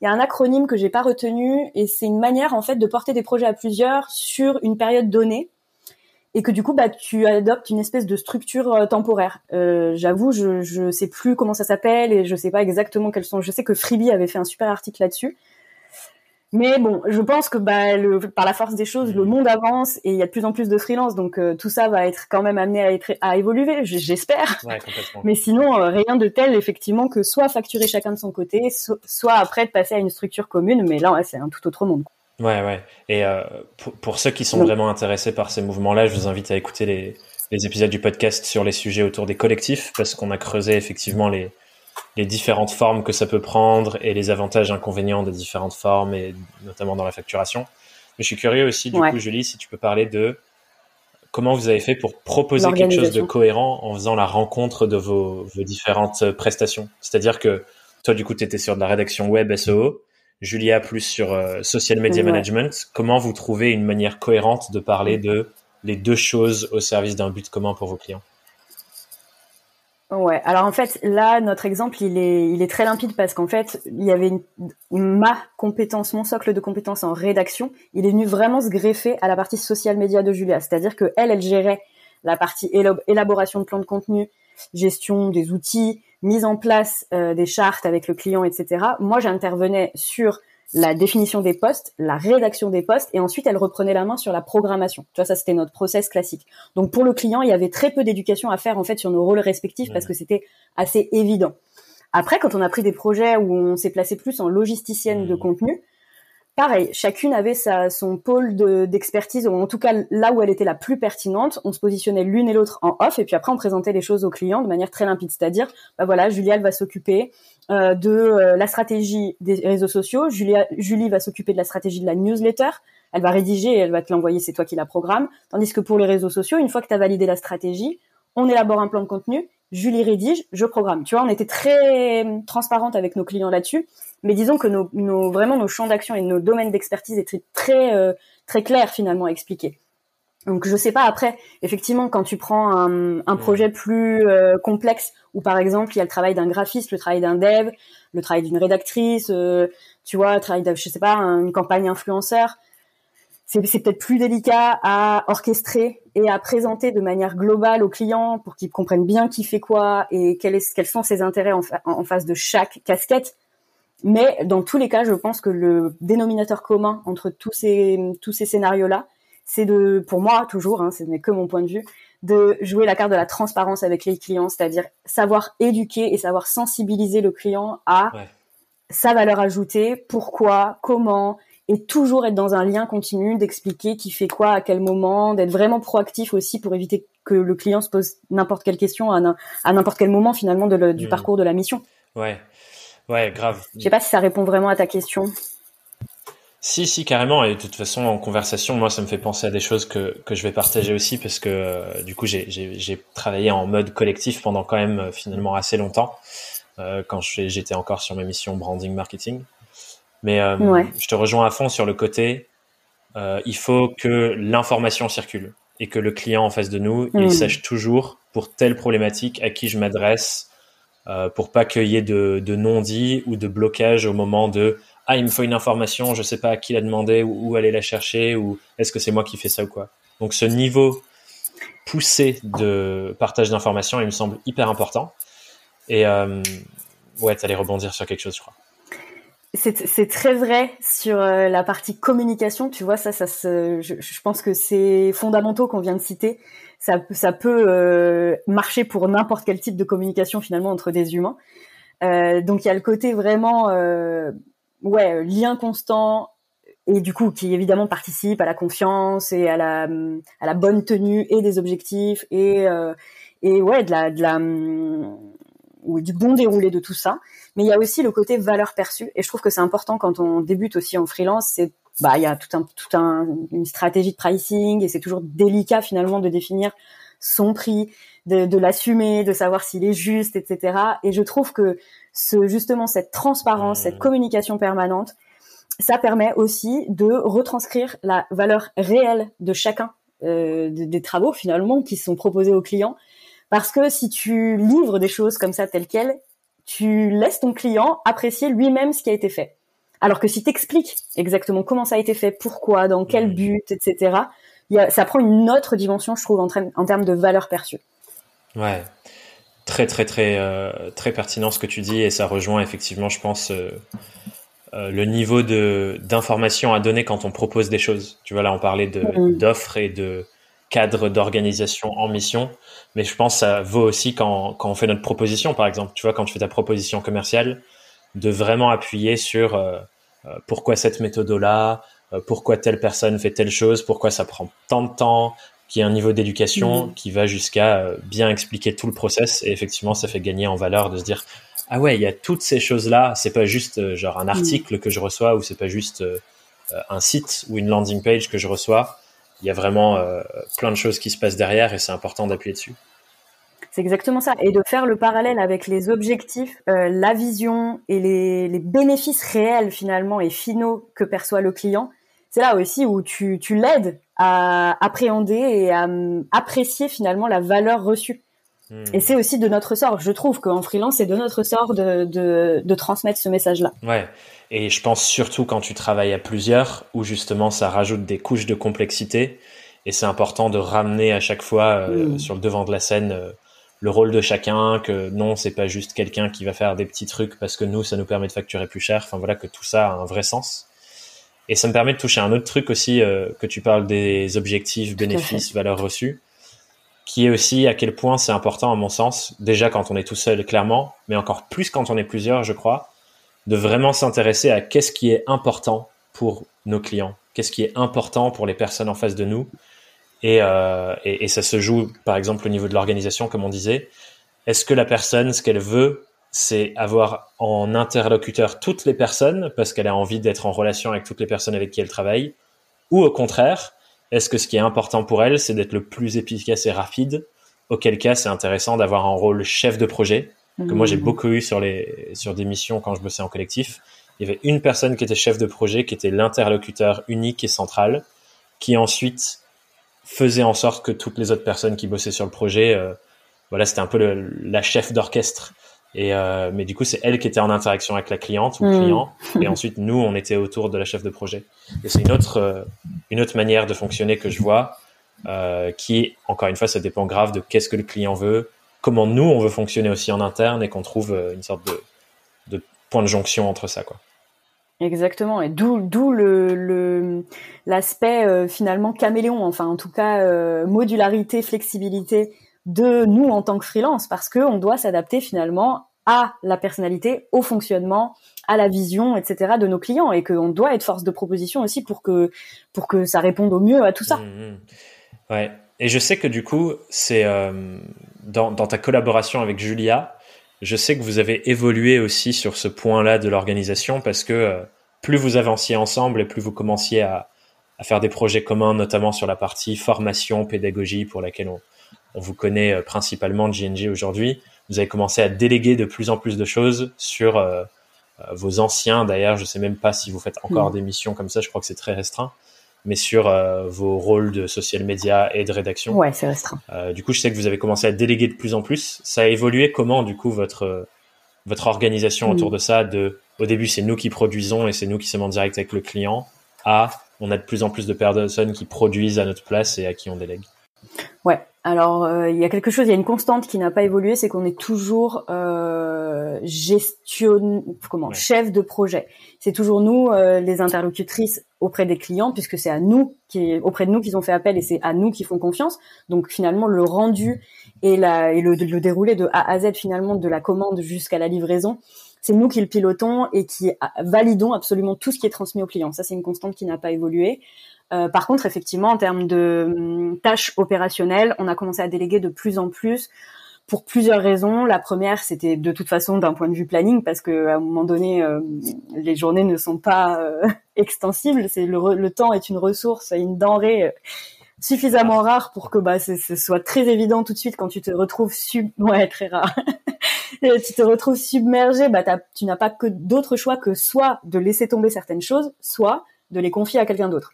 [SPEAKER 2] il y a un acronyme que j'ai pas retenu et c'est une manière en fait de porter des projets à plusieurs sur une période donnée et que du coup bah tu adoptes une espèce de structure euh, temporaire. Euh, J'avoue, je je sais plus comment ça s'appelle et je sais pas exactement quels sont. Je sais que Freebie avait fait un super article là-dessus. Mais bon, je pense que bah, le, par la force des choses, le monde avance et il y a de plus en plus de freelance, donc euh, tout ça va être quand même amené à, être, à évoluer, j'espère.
[SPEAKER 1] Ouais,
[SPEAKER 2] Mais sinon, euh, rien de tel effectivement que soit facturer chacun de son côté, soit après de passer à une structure commune. Mais là, ouais, c'est un tout autre monde.
[SPEAKER 1] Ouais, ouais. Et euh, pour, pour, ceux qui sont vraiment intéressés par ces mouvements-là, je vous invite à écouter les, les épisodes du podcast sur les sujets autour des collectifs, parce qu'on a creusé effectivement les les différentes formes que ça peut prendre et les avantages et inconvénients des différentes formes et notamment dans la facturation. Mais je suis curieux aussi, du coup, Julie, si tu peux parler de comment vous avez fait pour proposer quelque chose de cohérent en faisant la rencontre de vos, vos différentes prestations. C'est-à-dire que toi, du coup, tu étais sur de la rédaction web SEO, Julia plus sur euh, social media management. Comment vous trouvez une manière cohérente de parler de les deux choses au service d'un but commun pour vos clients?
[SPEAKER 2] Ouais, alors en fait, là, notre exemple, il est, il est très limpide parce qu'en fait, il y avait une, ma compétence, mon socle de compétences en rédaction, il est venu vraiment se greffer à la partie social média de Julia. C'est-à-dire que elle, elle gérait la partie élaboration de plans de contenu, gestion des outils, mise en place euh, des chartes avec le client, etc. Moi, j'intervenais sur la définition des postes, la rédaction des postes, et ensuite elle reprenait la main sur la programmation. Tu vois, ça c'était notre process classique. Donc pour le client, il y avait très peu d'éducation à faire en fait sur nos rôles respectifs parce que c'était assez évident. Après, quand on a pris des projets où on s'est placé plus en logisticienne de contenu, pareil, chacune avait sa, son pôle d'expertise, ou en tout cas là où elle était la plus pertinente. On se positionnait l'une et l'autre en off, et puis après on présentait les choses aux clients de manière très limpide. C'est-à-dire, bah voilà, Julia elle va s'occuper euh, de euh, la stratégie des réseaux sociaux. Julie va s'occuper de la stratégie de la newsletter. elle va rédiger et elle va te l'envoyer, c'est toi qui la programme. Tandis que pour les réseaux sociaux, une fois que tu as validé la stratégie, on élabore un plan de contenu, Julie rédige, je programme. Tu vois, on était très transparente avec nos clients là-dessus, mais disons que nos, nos vraiment nos champs d'action et nos domaines d'expertise étaient très euh, très clairs finalement à expliquer. Donc je sais pas après effectivement quand tu prends un, un projet plus euh, complexe où par exemple il y a le travail d'un graphiste, le travail d'un dev, le travail d'une rédactrice, euh, tu vois, le travail de je sais pas une campagne influenceur, c'est peut-être plus délicat à orchestrer et à présenter de manière globale aux clients pour qu'ils comprennent bien qui fait quoi et quels, sont ses intérêts en, en face de chaque casquette. Mais dans tous les cas, je pense que le dénominateur commun entre tous ces tous ces scénarios là, c'est de, pour moi toujours, hein, ce n'est que mon point de vue, de jouer la carte de la transparence avec les clients, c'est-à-dire savoir éduquer et savoir sensibiliser le client à sa valeur ajoutée, pourquoi, comment, et toujours être dans un lien continu, d'expliquer qui fait quoi à quel moment, d'être vraiment proactif aussi pour éviter que le client se pose n'importe quelle question à n'importe quel moment finalement de du mmh. parcours de la mission.
[SPEAKER 1] Ouais, ouais, grave.
[SPEAKER 2] Je sais pas si ça répond vraiment à ta question.
[SPEAKER 1] Si, si, carrément. Et de toute façon, en conversation, moi, ça me fait penser à des choses que, que je vais partager aussi parce que euh, du coup, j'ai travaillé en mode collectif pendant quand même euh, finalement assez longtemps euh, quand j'étais encore sur ma mission branding marketing. Mais je te rejoins à fond sur le côté, il faut que l'information circule et que le client en face de nous, il mm. sache toujours pour telle problématique à qui je m'adresse pour pas qu'il y ait de, de non-dit ou de blocage au moment de ah il me faut une information, je sais pas à qui la demander ou où aller la chercher ou est-ce que c'est moi qui fais ça ou quoi. Donc ce niveau poussé de partage d'informations, il me semble hyper important. Et euh, ouais, tu allais rebondir sur quelque chose, je crois.
[SPEAKER 2] C'est très vrai sur euh, la partie communication. Tu vois, ça, ça je, pense que c'est fondamentaux qu'on vient de citer. Ça, ça peut euh, marcher pour n'importe quel type de communication finalement entre des humains. Euh, donc il y a le côté vraiment euh, ouais, lien constant et du coup qui évidemment participe à la confiance et à la à la bonne tenue et des objectifs et euh, et ouais de la de la ou du bon déroulé de tout ça mais il y a aussi le côté valeur perçue et je trouve que c'est important quand on débute aussi en freelance c'est bah il y a tout un tout un une stratégie de pricing et c'est toujours délicat finalement de définir son prix de, de l'assumer de savoir s'il est juste etc et je trouve que ce justement cette transparence, cette mmh. communication permanente, ça permet aussi de retranscrire la valeur réelle de chacun euh, des travaux finalement qui sont proposés aux clients. Parce que si tu livres des choses comme ça telles quelles, tu laisses ton client apprécier lui-même ce qui a été fait. Alors que si tu expliques exactement comment ça a été fait, pourquoi, dans quel but, etc., ça prend une autre dimension, je trouve, en, en termes de valeur perçue.
[SPEAKER 1] Ouais, très très très euh, très pertinent ce que tu dis et ça rejoint effectivement, je pense, euh, euh, le niveau de d'information à donner quand on propose des choses. Tu vois là, on parlait de mm. d'offres et de cadre d'organisation en mission, mais je pense que ça vaut aussi quand quand on fait notre proposition, par exemple. Tu vois, quand tu fais ta proposition commerciale, de vraiment appuyer sur pourquoi cette méthode-là, pourquoi telle personne fait telle chose, pourquoi ça prend tant de temps, qui a un niveau d'éducation mmh. qui va jusqu'à euh, bien expliquer tout le process et effectivement ça fait gagner en valeur de se dire ah ouais il y a toutes ces choses là c'est pas juste euh, genre un mmh. article que je reçois ou c'est pas juste euh, un site ou une landing page que je reçois il y a vraiment plein de choses qui se passent derrière et c'est important d'appuyer dessus
[SPEAKER 2] c'est exactement ça. Et de faire le parallèle avec les objectifs, la vision et les, les, bénéfices réels finalement et finaux que perçoit le client, c'est là aussi où tu, tu l'aides à appréhender et à hum, apprécier finalement la valeur reçue. Hmm. Et c'est aussi de notre sort. Je trouve qu'en freelance, c'est de notre sort de, de, de transmettre ce message-là.
[SPEAKER 1] Ouais. Et je pense surtout quand tu travailles à plusieurs, où justement ça rajoute des couches de complexité. Et c'est important de ramener à chaque fois euh, hmm. sur le devant de la scène euh, le rôle de chacun, que non, c'est pas juste quelqu'un qui va faire des petits trucs parce que nous, ça nous permet de facturer plus cher. Enfin voilà, que tout ça a un vrai sens. Et ça me permet de toucher un autre truc aussi, euh, que tu parles des objectifs, bénéfices, valeurs reçues, qui est aussi à quel point c'est important à mon sens, déjà quand on est tout seul clairement, mais encore plus quand on est plusieurs, je crois, de vraiment s'intéresser à qu'est-ce qui est important pour nos clients, qu'est-ce qui est important pour les personnes en face de nous. Et, euh, et, et ça se joue, par exemple, au niveau de l'organisation, comme on disait. Est-ce que la personne, ce qu'elle veut, c'est avoir en interlocuteur toutes les personnes parce qu'elle a envie d'être en relation avec toutes les personnes avec qui elle travaille Ou au contraire, est-ce que ce qui est important pour elle, c'est d'être le plus efficace et rapide Auquel cas, c'est intéressant d'avoir un rôle chef de projet, que moi j'ai mmh. beaucoup eu sur, les, sur des missions quand je bossais en collectif. Il y avait une personne qui était chef de projet, qui était l'interlocuteur unique et central, qui ensuite faisait en sorte que toutes les autres personnes qui bossaient sur le projet, euh, voilà, c'était un peu le, la chef d'orchestre. Et euh, mais du coup, c'est elle qui était en interaction avec la cliente ou le mmh. client, et ensuite nous, on était autour de la chef de projet. Et c'est une autre euh, une autre manière de fonctionner que je vois, euh, qui encore une fois, ça dépend grave de qu'est-ce que le client veut, comment nous on veut fonctionner aussi en interne, et qu'on trouve euh, une sorte de, de point de jonction entre ça, quoi.
[SPEAKER 2] Exactement, et d'où d'où le l'aspect euh, finalement caméléon, enfin en tout cas euh, modularité, flexibilité de nous en tant que freelance parce que on doit s'adapter finalement à la personnalité, au fonctionnement, à la vision, etc. de nos clients et qu'on doit être force de proposition aussi pour que pour que ça réponde au mieux à tout ça. Mmh,
[SPEAKER 1] mmh. Ouais. Et je sais que du coup, c'est euh, dans, dans ta collaboration avec Julia, je sais que vous avez évolué aussi sur ce point-là de l'organisation parce que euh, plus vous avanciez ensemble et plus vous commenciez à, à, faire des projets communs, notamment sur la partie formation, pédagogie pour laquelle on, on vous connaît euh, principalement de JNG aujourd'hui, vous avez commencé à déléguer de plus en plus de choses sur euh, vos anciens. D'ailleurs, je sais même pas si vous faites encore mm. des missions comme ça. Je crois que c'est très restreint. Mais sur vos rôles de social media et de rédaction.
[SPEAKER 2] Ouais, c'est restreint.
[SPEAKER 1] du coup, je sais que vous avez commencé à déléguer de plus en plus. Ça a évolué comment, du coup, votre votre organisation mm. autour de ça De au début, c'est nous qui produisons et c'est nous qui sommes en direct avec le client. À on a de plus en plus de personnes qui produisent à notre place et à qui on délègue.
[SPEAKER 2] Ouais, alors, euh, il y a quelque chose, il y a une constante qui n'a pas évolué, c'est qu'on est toujours euh, gestion, comment, chef de projet. C'est toujours nous, euh, les interlocutrices auprès des clients, puisque c'est à nous, qui, auprès de nous qu'ils ont fait appel et c'est à nous qu'ils font confiance. Donc finalement, le rendu et, la, et le, le déroulé de A à Z finalement de la commande jusqu'à la livraison, c'est nous qui le pilotons et qui validons absolument tout ce qui est transmis au client. Ça, c'est une constante qui n'a pas évolué. Euh, par contre, effectivement, en termes de hum, tâches opérationnelles, on a commencé à déléguer de plus en plus pour plusieurs raisons. La première, c'était de toute façon d'un point de vue planning, parce que à un moment donné, euh, les journées ne sont pas euh, extensibles. C'est le, temps est une ressource, une denrée suffisamment rare pour que bah, ce, soit très évident tout de suite quand tu te retrouves sub ouais très rare tu te retrouves submergé bah tu n'as pas que d'autre choix que soit de laisser tomber certaines choses soit de les confier à quelqu'un d'autre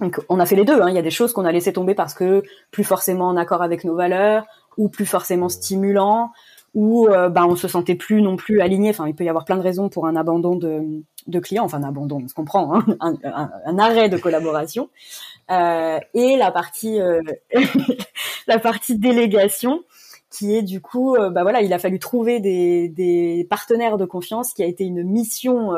[SPEAKER 2] donc on a fait les deux. Hein. Il y a des choses qu'on a laissé tomber parce que plus forcément en accord avec nos valeurs, ou plus forcément stimulant, ou euh, ben on se sentait plus non plus aligné. Enfin, il peut y avoir plein de raisons pour un abandon de, de clients. Enfin, un abandon, on se comprend, hein. un, arrêt de collaboration. Euh, et la partie euh, la partie délégation qui est du coup, bah voilà, il a fallu trouver des, des partenaires de confiance, qui a été une mission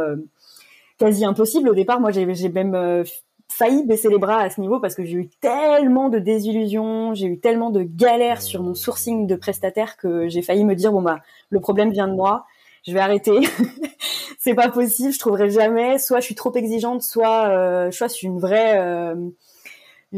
[SPEAKER 2] quasi impossible au départ. Moi, j'ai même failli baisser les bras à ce niveau parce que j'ai eu tellement de désillusions, j'ai eu tellement de galères sur mon sourcing de prestataires que j'ai failli me dire bon bah le problème vient de moi, je vais arrêter. c'est pas possible, je trouverai jamais. Soit je suis trop exigeante, soit euh, soit je suis une vraie euh,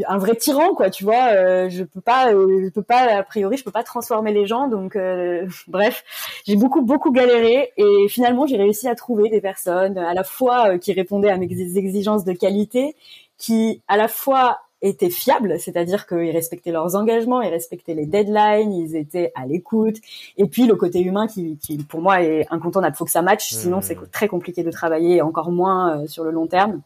[SPEAKER 2] un vrai tyran quoi tu vois euh, je peux pas euh, je peux pas a priori je peux pas transformer les gens donc euh, bref j'ai beaucoup beaucoup galéré et finalement j'ai réussi à trouver des personnes à la fois qui répondaient à mes exigences de qualité qui à la fois étaient fiables, c'est-à-dire qu'ils respectaient leurs engagements, ils respectaient les deadlines, ils étaient à l'écoute, et puis le côté humain qui, qui pour moi est incontournable. Faut que ça matche, sinon c'est très compliqué de travailler, encore moins sur le long terme.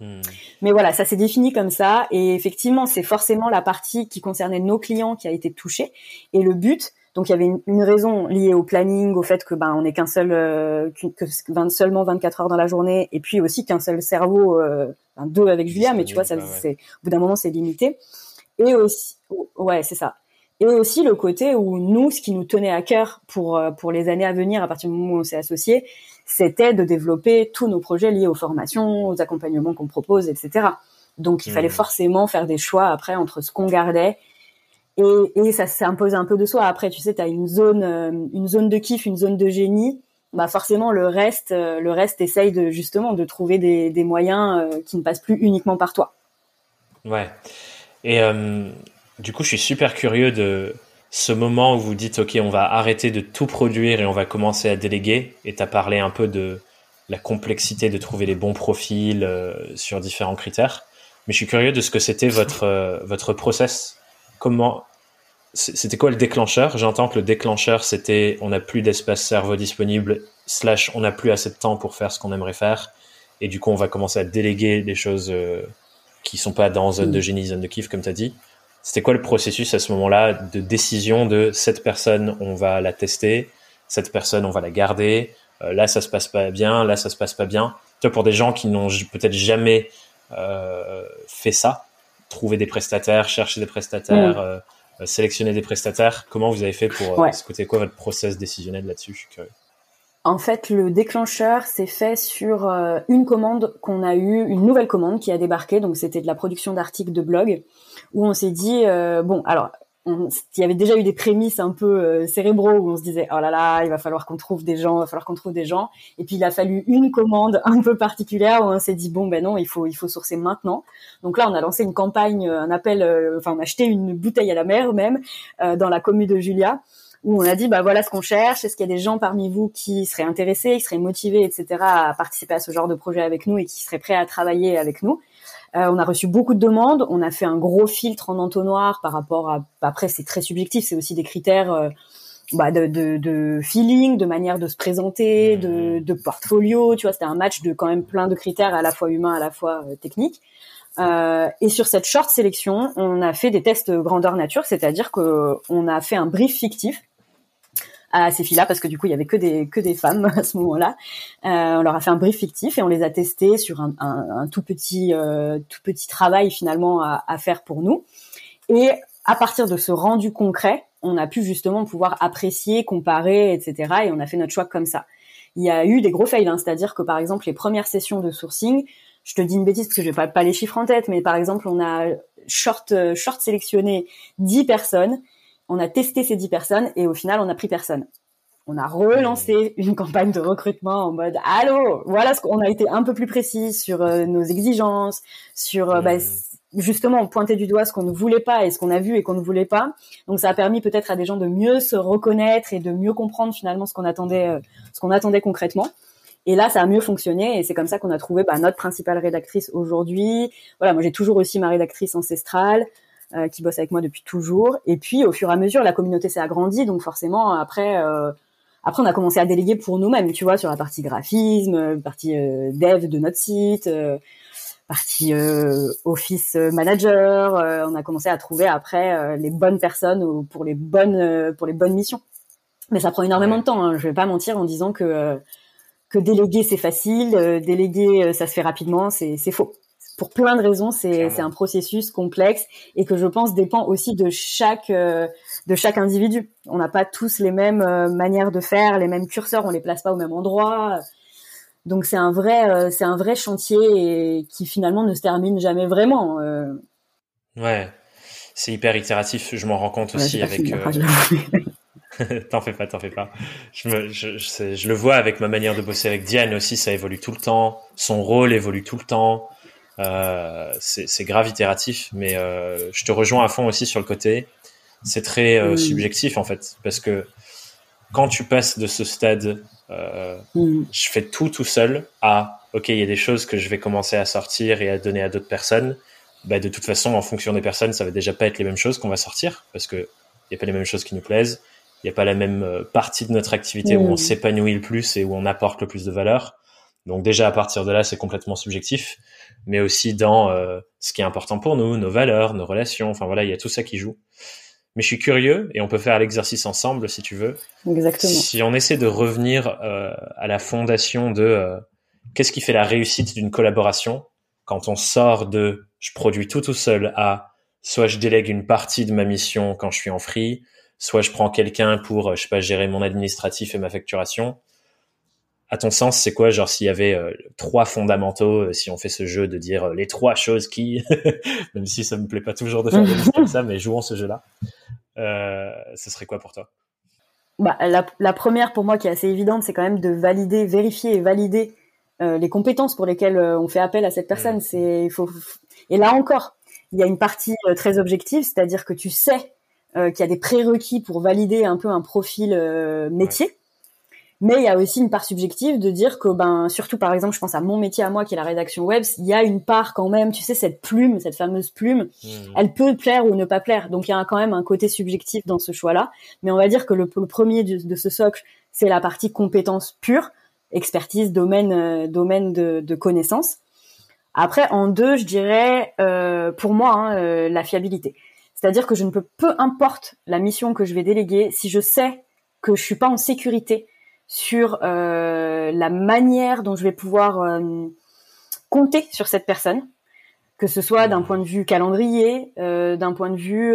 [SPEAKER 2] Hmm. Mais voilà, ça s'est défini comme ça. Et effectivement, c'est forcément la partie qui concernait nos clients qui a été touchée. Et le but, donc il y avait une, raison liée au planning, au fait que ben on n'est qu'un seul, euh, que seulement 24 heures dans la journée, et puis aussi qu'un seul cerveau, euh, deux avec Julia, mais tu vois, ça, c'est au bout d'un moment c'est limité. Et aussi, ouais, c'est ça. Et aussi le côté où nous, ce qui nous tenait à cœur pour euh, pour les années à venir, à partir du moment où on s'est associé, c'était de développer tous nos projets liés aux formations, aux accompagnements qu'on propose, etc. Donc il fallait mmh. forcément faire des choix après entre ce qu'on gardait et, et ça s'impose un peu de soi. Après, tu sais, tu as une zone, euh, une zone de kiff, une zone de génie. Bah forcément le reste, euh, le reste essaye de justement de trouver des, des moyens qui ne passent plus uniquement par toi.
[SPEAKER 1] Ouais. Et du coup, je suis super curieux de ce moment où vous dites ok on va arrêter de tout produire et on va commencer à déléguer et tu as parlé un peu de la complexité de trouver les bons profils euh, sur différents critères Mais je suis curieux de ce que c'était votre votre process. Comment c'était quoi le déclencheur? J'entends que le déclencheur, c'était on n'a plus d'espace cerveau disponible, slash on n'a plus assez de temps pour faire ce qu'on aimerait faire, et du coup on va commencer à déléguer des choses euh, qui sont pas dans zone de mm. génie, zone de kiff, comme tu as dit. C'était quoi le processus à ce moment-là de décision de cette personne, on va la tester, cette personne, on va la garder, euh, là ça se passe pas bien, là ça se passe pas bien. Toi, pour des gens qui n'ont peut-être jamais euh, fait ça, trouver des prestataires, chercher des prestataires, mm. euh, sélectionner des prestataires. Comment vous avez fait pour euh, C'était quoi votre process décisionnel là-dessus?
[SPEAKER 2] En fait, le déclencheur s'est fait sur une commande qu'on a eue, une nouvelle commande qui a débarqué. Donc, c'était de la production d'articles de blog où on s'est dit bon, alors il y avait déjà eu des prémices un peu euh, cérébraux où on se disait oh là là il va falloir qu'on trouve des gens il va falloir qu'on trouve des gens. Et puis il a fallu une commande un peu particulière où on s'est dit bon ben non il faut il faut sourcer maintenant. Donc là on a lancé une campagne un appel euh, enfin on a acheté une bouteille à la mer même euh, dans la commune de Julia où on a dit bah voilà ce qu'on cherche. Est-ce qu'il y a des gens parmi vous qui seraient intéressés qui seraient motivés etc à participer à ce genre de projet avec nous et qui seraient prêts à travailler avec nous? Euh, on a reçu beaucoup de demandes. On a fait un gros filtre en entonnoir par rapport à. Après, c'est très subjectif. C'est aussi des critères euh, bah, de, de, feeling, de manière de se présenter, de, de portfolio. Tu vois, c'était un match de quand même plein de critères à la fois humains, à la fois euh, techniques. Euh, et sur cette short sélection, on a fait des tests grandeur nature, c'est-à-dire que on a fait un brief fictif à ces filles-là parce que du coup il y avait que des que des femmes à ce moment-là. Euh, on leur a fait un brief fictif et on les a testés sur un, un, un tout petit euh, tout petit travail finalement à, à, faire pour nous. Et à partir de ce rendu concret, on a pu justement pouvoir apprécier, comparer, etc. Et on a fait notre choix comme ça. Il y a eu des gros fails, hein, c'est-à-dire que par exemple les premières sessions de sourcing, je te dis une bêtise parce que je n'ai pas, pas les chiffres en tête, mais par exemple on a short short sélectionné 10 personnes on a testé ces 10 personnes et au final, on n'a pris personne. On a relancé une campagne de recrutement en mode allô, voilà ce qu'on a été un peu plus précis sur euh, nos exigences, sur euh, bah, justement pointer du doigt ce qu'on ne voulait pas et ce qu'on a vu et qu'on ne voulait pas. Donc ça a permis peut-être à des gens de mieux se reconnaître et de mieux comprendre finalement ce qu'on attendait, euh, ce qu'on attendait concrètement. Et là, ça a mieux fonctionné et c'est comme ça qu'on a trouvé bah, notre principale rédactrice aujourd'hui. Voilà, moi j'ai toujours aussi ma rédactrice ancestrale. Euh, qui bosse avec moi depuis toujours. Et puis, au fur et à mesure, la communauté s'est agrandie, donc forcément, après, euh, après, on a commencé à déléguer pour nous-mêmes, tu vois, sur la partie graphisme, euh, partie dev de notre site, partie office manager. on a commencé à trouver après les bonnes personnes pour les bonnes pour les bonnes missions. Mais ça prend énormément de temps. Hein. Je vais pas mentir en disant que que déléguer c'est facile, déléguer ça se fait rapidement, c'est c'est faux pour plein de raisons, c'est un processus complexe et que je pense dépend aussi de chaque euh, de chaque individu. On n'a pas tous les mêmes euh, manières de faire, les mêmes curseurs, on les place pas au même endroit. Donc c'est un vrai euh, c'est un vrai chantier et qui finalement ne se termine jamais vraiment.
[SPEAKER 1] Ouais, c'est hyper itératif. Je m'en rends compte aussi avec. t'en fais pas, t'en fais pas. Je, me, je, je, je, le vois avec ma manière de bosser avec Diane aussi, ça évolue tout le temps. Son rôle évolue tout le temps. Euh, c'est grave itératif, mais euh, je te rejoins à fond aussi sur le côté. C'est très euh, mm. subjectif en fait, parce que quand tu passes de ce stade, mm. je fais tout tout seul, à ok, il y a des choses que je vais commencer à sortir et à donner à d'autres personnes. Bah, de toute façon, en fonction des personnes, ça va déjà pas être les mêmes choses qu'on va sortir, parce que il y a pas les mêmes choses qui nous plaisent. Il n'y a pas la même partie de notre activité où on mm. s'épanouit le plus et où on apporte le plus de valeur. Donc déjà à partir de là, c'est complètement subjectif mais aussi dans euh, ce qui est important pour nous, nos valeurs, nos relations. Enfin voilà, il y a tout ça qui joue. Mais je suis curieux et on peut faire l'exercice ensemble si tu veux.
[SPEAKER 2] Exactement.
[SPEAKER 1] Si on essaie de revenir euh, à la fondation de euh, qu'est-ce qui fait la réussite d'une collaboration? Quand on sort de je produis tout tout seul à soit je délègue une partie de ma mission quand je suis en free, soit je prends quelqu'un pour je sais pas gérer mon administratif et ma facturation à ton sens, c'est quoi, genre, s'il y avait euh, trois fondamentaux, euh, si on fait ce jeu de dire euh, les trois choses qui, même si ça me plaît pas toujours de faire des listes comme ça, mais jouons ce jeu-là, ce serait quoi pour toi?
[SPEAKER 2] Bah, la, la, première, pour moi, qui est assez évidente, c'est quand même de valider, vérifier et valider les compétences pour lesquelles on fait appel à cette personne. Mmh. C'est, il faut, et là encore, il y a une partie très objective, c'est-à-dire que tu sais qu'il y a des prérequis pour valider un peu un profil métier. Mais il y a aussi une part subjective de dire que, ben, surtout par exemple, je pense à mon métier à moi qui est la rédaction web, il y a une part quand même, tu sais, cette plume, cette fameuse plume, mmh. elle peut plaire ou ne pas plaire. Donc il y a quand même un côté subjectif dans ce choix-là. Mais on va dire que le, premier de, ce socle, c'est la partie compétence pure, expertise, domaine, euh, domaine de, de connaissance. Après, en deux, je dirais, euh, pour moi, hein, euh, la fiabilité. C'est-à-dire que je ne peux, peu importe la mission que je vais déléguer, si je sais que je suis pas en sécurité sur euh, la manière dont je vais pouvoir euh, compter sur cette personne, que ce soit d'un point de vue calendrier, euh, d'un point de vue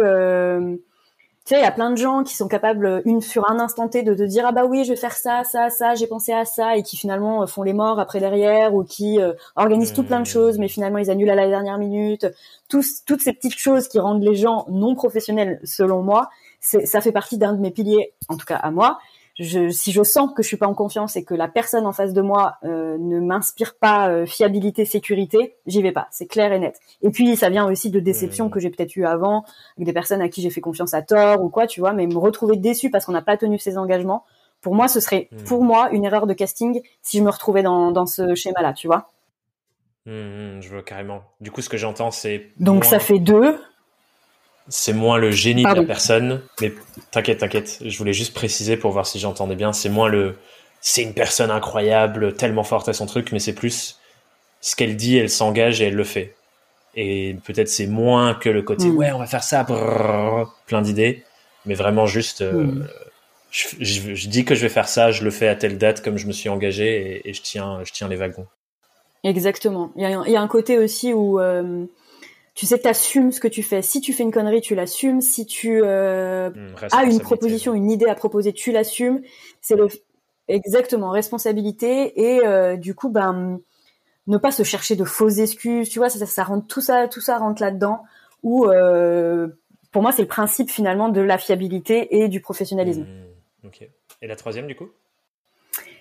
[SPEAKER 2] tu sais, il y a plein de gens qui sont capables, une sur un instant T, de te dire ah bah oui, je vais faire ça, ça, ça, j'ai pensé à ça, et qui finalement font les morts après derrière, ou qui organisent tout plein de choses, mais finalement ils annulent à la dernière minute. Tous, toutes ces petites choses qui rendent les gens non professionnels, selon moi, ça fait partie d'un de mes piliers, en tout cas à moi, je, si je sens que je suis pas en confiance et que la personne en face de moi euh, ne m'inspire pas euh, fiabilité, sécurité, j'y vais pas. C'est clair et net. Et puis ça vient aussi de déceptions mmh. que j'ai peut-être eu avant avec des personnes à qui j'ai fait confiance à tort ou quoi, tu vois. Mais me retrouver déçu parce qu'on n'a pas tenu ses engagements, pour moi, ce serait mmh. pour moi une erreur de casting si je me retrouvais dans, dans ce schéma-là, tu vois.
[SPEAKER 1] Mmh, je vois carrément. Du coup, ce que j'entends, c'est
[SPEAKER 2] donc ça fait deux
[SPEAKER 1] c'est moins le génie de la personne, mais t'inquiète, t'inquiète. Je voulais juste préciser pour voir si j'entendais bien. C'est moins le, c'est une personne incroyable, tellement forte à son truc, mais c'est plus ce qu'elle dit, elle s'engage et elle le fait. Et peut-être c'est moins que le côté, mm. ouais, on va faire ça, plein d'idées, mais vraiment juste, euh, mm. je, dis que je vais faire ça, je le fais à telle date comme je me suis engagé et, je tiens, je tiens les wagons.
[SPEAKER 2] Exactement. Il y a, il y a un côté aussi où euh, tu sais, t'assumes ce que tu fais. Si tu fais une connerie, tu l'assumes. Si tu euh, as une proposition, une idée à proposer, tu l'assumes. C'est le exactement responsabilité et euh, du coup, ben ne pas se chercher de fausses excuses. Tu vois, ça, ça, rentre tout ça, tout ça rentre là-dedans. Ou euh, pour moi, c'est le principe finalement de la fiabilité et du professionnalisme.
[SPEAKER 1] Hmm, ok. Et la troisième, du coup?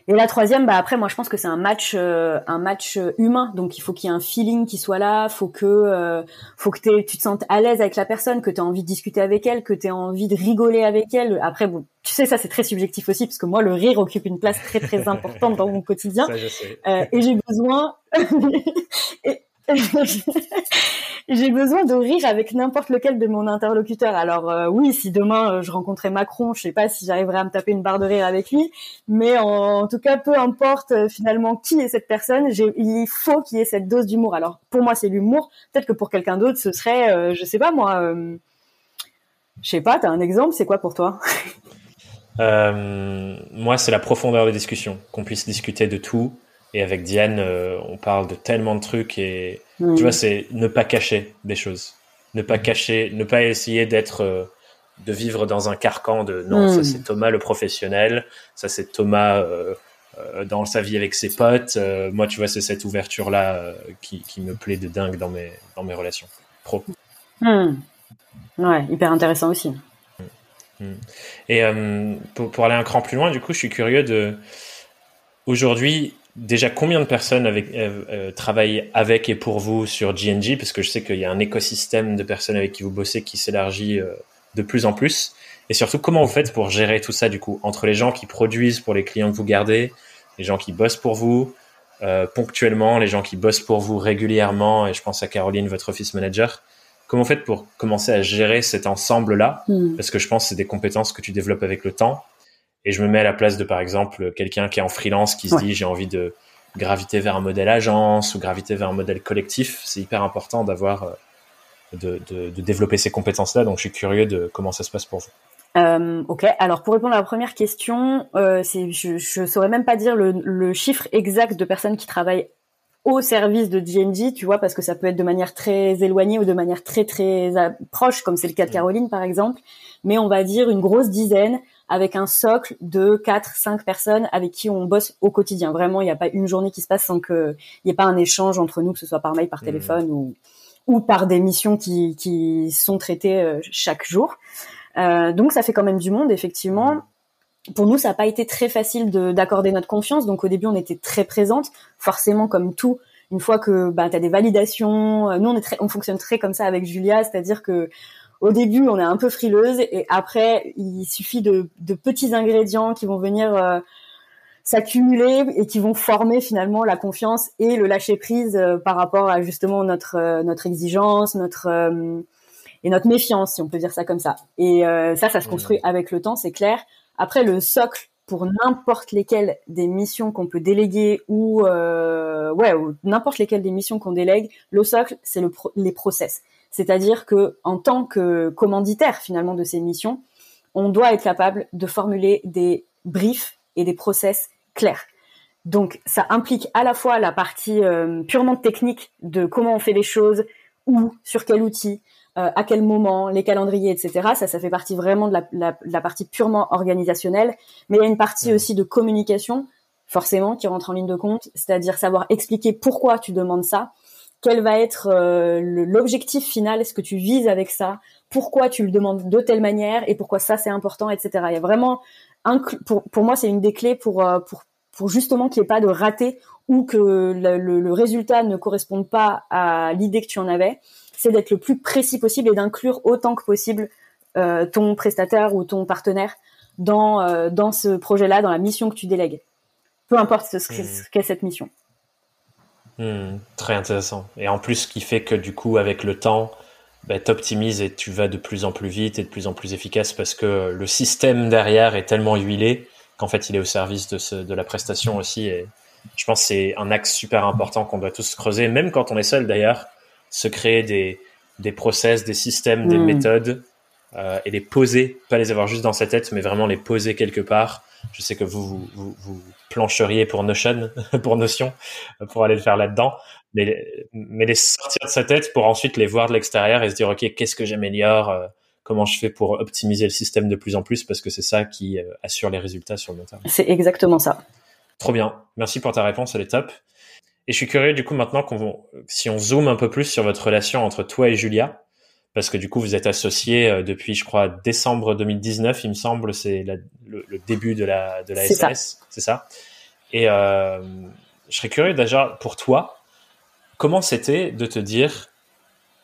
[SPEAKER 2] Et la troisième, bah après, moi, je pense que c'est un match, euh, un match euh, humain. Donc, il faut qu'il y ait un feeling qui soit là. Faut que, euh, faut que tu te sentes à l'aise avec la personne, que tu aies envie de discuter avec elle, que tu aies envie de rigoler avec elle. Après, bon, tu sais, ça c'est très subjectif aussi, parce que moi, le rire occupe une place très très importante dans mon quotidien. Ça, je sais. et j'ai besoin. j'ai besoin de rire avec n'importe lequel de mon interlocuteur. Alors euh, oui, si demain euh, je rencontrais Macron, je sais pas si j'arriverais à me taper une barre de rire avec lui, mais en, tout cas, peu importe euh, finalement qui est cette personne, il faut qu'il y ait cette dose d'humour. Alors pour moi, c'est l'humour. Peut-être que pour quelqu'un d'autre, ce serait, je sais pas moi, je sais pas. T'as un exemple C'est quoi pour toi?
[SPEAKER 1] Moi, c'est la profondeur des discussions, qu'on puisse discuter de tout et avec Diane, euh, on parle de tellement de trucs et tu vois, c'est ne pas cacher des choses, ne pas cacher, ne pas essayer d'être, euh, de vivre dans un carcan de non, ça c'est Thomas le professionnel, ça c'est Thomas euh, dans sa vie avec ses potes. moi, tu vois, c'est cette ouverture là qui, qui, me plaît de dingue dans mes dans mes relations pro.
[SPEAKER 2] Hmm. Ouais, hyper intéressant aussi.
[SPEAKER 1] Et pour, pour, aller un cran plus loin, du coup, je suis curieux de aujourd'hui déjà combien de personnes avec, euh, euh, travaillent avec et pour vous sur GNG Parce que je sais qu'il y a un écosystème de personnes avec qui vous bossez qui s'élargit euh, de plus en plus. Et surtout, comment vous faites pour gérer tout ça du coup entre les gens qui produisent pour les clients que vous gardez, les gens qui bossent pour vous ponctuellement, les gens qui bossent pour vous régulièrement, et je pense à Caroline, votre office manager. Comment vous faites pour commencer à gérer cet ensemble-là? Hmm. Parce que je pense que c'est des compétences que tu développes avec le temps et je me mets à la place de par exemple quelqu'un qui est en freelance qui se dit j'ai envie de graviter vers un modèle agence ou graviter vers un modèle collectif. C'est hyper important d'avoir euh, de, de, de, développer ces compétences-là. Donc je suis curieux de comment ça se passe pour vous.
[SPEAKER 2] Euh, ok, alors pour répondre à la première question, euh, je, je saurais même pas dire le, le, chiffre exact de personnes qui travaillent au service de GNG, tu vois, parce que ça peut être de manière très éloignée ou de manière très très proche, comme c'est le cas de mmh. Caroline par exemple. Mais on va dire une grosse dizaine avec un socle de 4 5 personnes avec qui on bosse au quotidien. Vraiment, il n'y a pas une journée qui se passe sans qu'il n'y ait pas un échange entre nous, que ce soit par mail, par mmh. téléphone ou, ou par des missions qui, qui sont traitées euh, chaque jour. Euh, donc ça fait quand même du monde, effectivement. Pour nous, ça n'a pas été très facile d'accorder notre confiance. Donc au début, on était très présente. Forcément, comme tout, une fois que bah, tu as des validations, euh, nous, on, est très, on fonctionne très comme ça avec Julia, c'est-à-dire que au début, on est un peu frileuse et après, il suffit de, petits ingrédients qui vont venir euh, s'accumuler et qui vont former finalement la confiance et le lâcher prise euh, par rapport à justement notre euh, notre exigence, notre et notre méfiance, si on peut dire ça comme ça. Et ça, ça se construit avec le temps, c'est clair. Après, le socle pour n'importe lesquelles des missions qu'on peut déléguer ou ouais, n'importe lesquelles des missions qu'on délègue, le socle, c'est le les process. C'est-à-dire que en tant que commanditaire finalement de ces missions, on doit être capable de formuler des briefs et des process clairs. Donc ça implique à la fois la partie euh, purement technique de comment on fait les choses, où, sur quel outil, euh, à quel moment, les calendriers, etc. Ça, ça fait partie vraiment de la, partie purement organisationnelle. Mais il y a une partie aussi de communication, forcément, qui rentre en ligne de compte, c'est-à-dire savoir expliquer pourquoi tu demandes ça, quel va être euh, l'objectif final, est-ce que tu vises avec ça, pourquoi tu le demandes de telle manière? Et pourquoi ça c'est important, etc. Il y a vraiment pour, pour moi, c'est une des clés pour, euh, pour, pour justement qu'il n'y ait pas de raté ou que le, le, résultat ne corresponde pas à l'idée que tu en avais. C'est d'être le plus précis possible et d'inclure autant que possible euh, ton prestataire ou ton partenaire dans, euh, dans ce projet-là, dans la mission que tu délègues. Peu importe ce, ce qu'est cette mission.
[SPEAKER 1] Hmm, très intéressant. Et en plus, ce qui fait que du coup, avec le temps, bah, t'optimises et tu vas de plus en plus vite et de plus en plus efficace parce que le système derrière est tellement huilé qu'en fait il est au service de, ce, de la prestation aussi. Et je pense que c'est un axe super important qu'on doit tous creuser, même quand on est seul d'ailleurs, se créer des, des process, des systèmes, des mm. méthodes euh, et les poser, pas les avoir juste dans sa tête, mais vraiment les poser quelque part. Je sais que vous, vous, vous plancheriez pour Notion, pour Notion, pour aller le faire là-dedans mais, mais les sortir de sa tête pour ensuite les voir de l'extérieur et se dire ok qu'est-ce que j'améliore euh, comment je fais pour optimiser le système de plus en plus parce que c'est ça qui euh, assure les résultats sur le long terme.
[SPEAKER 2] C'est exactement ça.
[SPEAKER 1] Trop bien. Merci pour ta réponse, elle est top. Et je suis curieux du coup maintenant qu'on si on zoome un peu plus sur votre relation entre toi et Julia parce que du coup vous êtes associés euh, depuis je crois décembre 2019 il me semble c'est le, le, début de la de la SAS c'est ça? Et euh, je serais curieux déjà pour toi comment c'était de te dire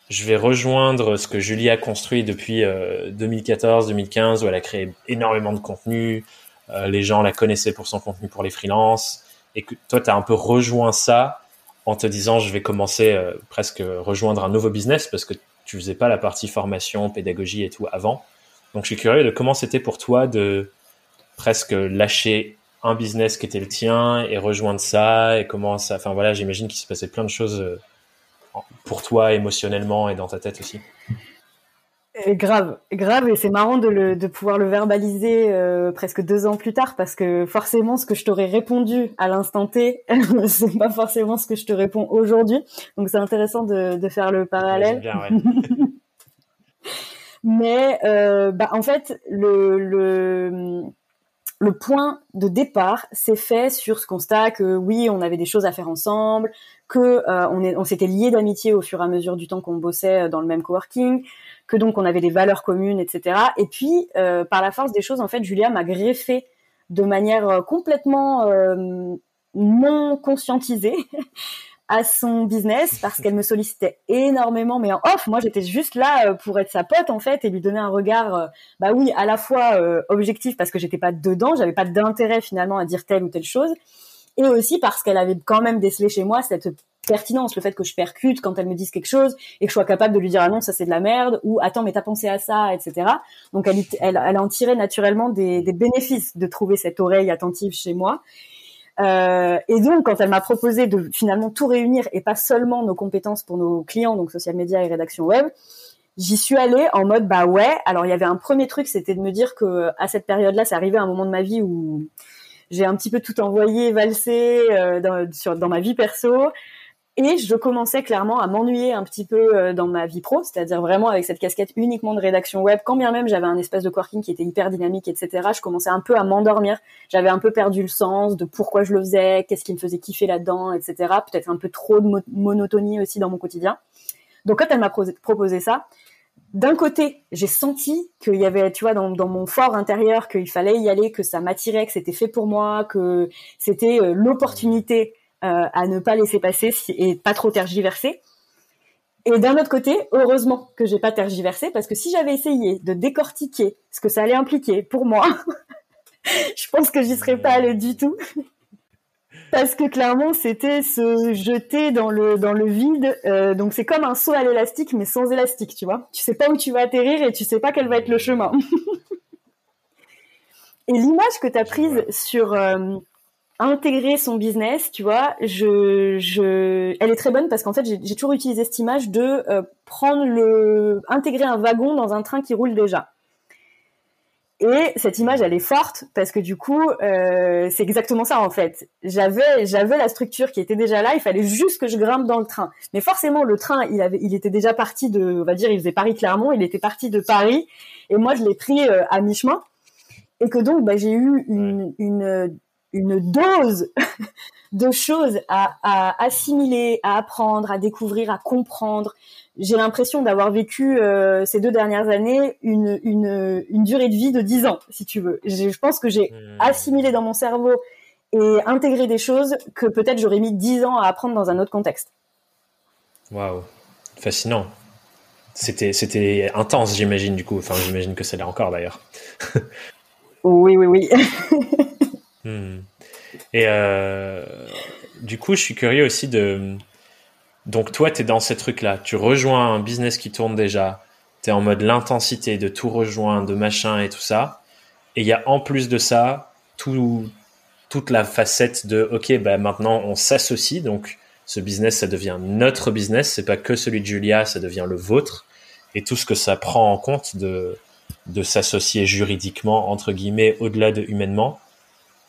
[SPEAKER 1] je vais rejoindre ce que Julie a construit depuis 2014-2015 euh, où elle a créé énormément de contenu, euh, les gens la connaissaient pour son contenu pour les freelances et que toi tu as un peu rejoint ça en te disant je vais commencer euh, presque rejoindre un nouveau business parce que tu faisais pas la partie formation, pédagogie et tout avant. Donc je suis curieux de comment c'était pour toi de presque lâcher un business qui était le tien et rejoindre ça et comment ça enfin voilà j'imagine qu'il se passait plein de choses euh, pour toi émotionnellement et dans ta tête aussi
[SPEAKER 2] et grave grave et c'est marrant de, le, de pouvoir le verbaliser euh, presque deux ans plus tard parce que forcément ce que je t'aurais répondu à l'instant T c'est pas forcément ce que je te réponds aujourd'hui donc c'est intéressant de, de, faire le parallèle bien, ouais. mais euh, bah, en fait le, le le point de départ s'est fait sur ce constat que oui, on avait des choses à faire ensemble, que euh, on, on s'était liés d'amitié au fur et à mesure du temps qu'on bossait euh, dans le même coworking, que donc on avait des valeurs communes, etc. Et puis, euh, par la force des choses, en fait, Julia m'a greffé de manière complètement non conscientisée à son business parce qu'elle me sollicitait énormément mais en off moi j'étais juste là euh, pour être sa pote en fait et lui donner un regard euh, bah oui à la fois euh, objectif parce que j'étais pas dedans j'avais pas d'intérêt finalement à dire telle ou telle chose et aussi parce qu'elle avait quand même décelé chez moi cette pertinence le fait que je percute quand elle me dise quelque chose et que je sois capable de lui dire ah non ça c'est de la merde ou attends mais t'as pensé à ça etc donc elle, elle, elle en tirait naturellement des, des bénéfices de trouver cette oreille attentive chez moi euh, et donc, quand elle m'a proposé de finalement tout réunir et pas seulement nos compétences pour nos clients, donc social media et rédaction web, j'y suis allée en mode bah ouais. Alors il y avait un premier truc, c'était de me dire que à cette période-là, c'est arrivé un moment de ma vie où j'ai un petit peu tout envoyé, valsé euh, dans, dans ma vie perso. Et je commençais clairement à m'ennuyer un petit peu euh, dans ma vie pro, c'est-à-dire vraiment avec cette casquette uniquement de rédaction web. Quand bien même j'avais un espace de coworking qui était hyper dynamique, etc., je commençais un peu à m'endormir. J'avais un peu perdu le sens de pourquoi je le faisais, qu'est-ce qui me faisait kiffer là-dedans, etc. Peut-être un peu trop de monotonie aussi dans mon quotidien. Donc quand elle m'a proposé ça, d'un côté, j'ai senti qu'il y avait, tu vois, dans, mon fort intérieur, qu'il fallait y aller, que ça m'attirait, que c'était fait pour moi, que c'était euh, l'opportunité à ne pas laisser passer et pas trop tergiverser. Et d'un autre côté, heureusement que j'ai pas tergiversé parce que si j'avais essayé de décortiquer ce que ça allait impliquer pour moi je pense que j'y serais pas allée du tout. Parce que clairement, c'était se jeter dans le dans le vide. Euh, donc c'est comme un saut à l'élastique, mais sans élastique, tu vois. Tu sais pas où tu vas atterrir et tu sais pas quel va être le chemin. et l'image que tu as prise sur euh, intégrer son business, tu vois, je, je, elle est très bonne parce qu'en fait, j'ai toujours utilisé cette image de euh, prendre le, intégrer un wagon dans un train qui roule déjà. Et cette image, elle est forte parce que du coup, euh, c'est exactement ça en fait. J'avais, j'avais la structure qui était déjà là. Il fallait juste que je grimpe dans le train. Mais forcément, le train, il avait, il était déjà parti de, on va dire, il faisait Paris Clermont. Il était parti de Paris. Et moi, je l'ai pris euh, à mi-chemin. Et que donc, bah, j'ai eu une, une une dose de choses à, à, assimiler, à apprendre, à découvrir, à comprendre. J'ai l'impression d'avoir vécu euh, ces deux dernières années une, une, une, durée de vie de dix ans, si tu veux. Je, pense que j'ai hmm. assimilé dans mon cerveau et intégré des choses que peut-être j'aurais mis dix ans à apprendre dans un autre contexte.
[SPEAKER 1] Waouh, fascinant. C'était, c'était intense, j'imagine, du coup. Enfin, j'imagine que ça l'est encore d'ailleurs.
[SPEAKER 2] oui, oui, oui.
[SPEAKER 1] Hmm. Et euh, du coup, je suis curieux aussi de. Donc, toi, tu es dans ces trucs-là. Tu rejoins un business qui tourne déjà. Tu es en mode l'intensité de tout rejoindre, de machin et tout ça. Et il y a en plus de ça tout, toute la facette de OK, bah maintenant on s'associe. Donc, ce business, ça devient notre business. C'est pas que celui de Julia, ça devient le vôtre. Et tout ce que ça prend en compte de s'associer juridiquement, entre guillemets, au-delà de humainement.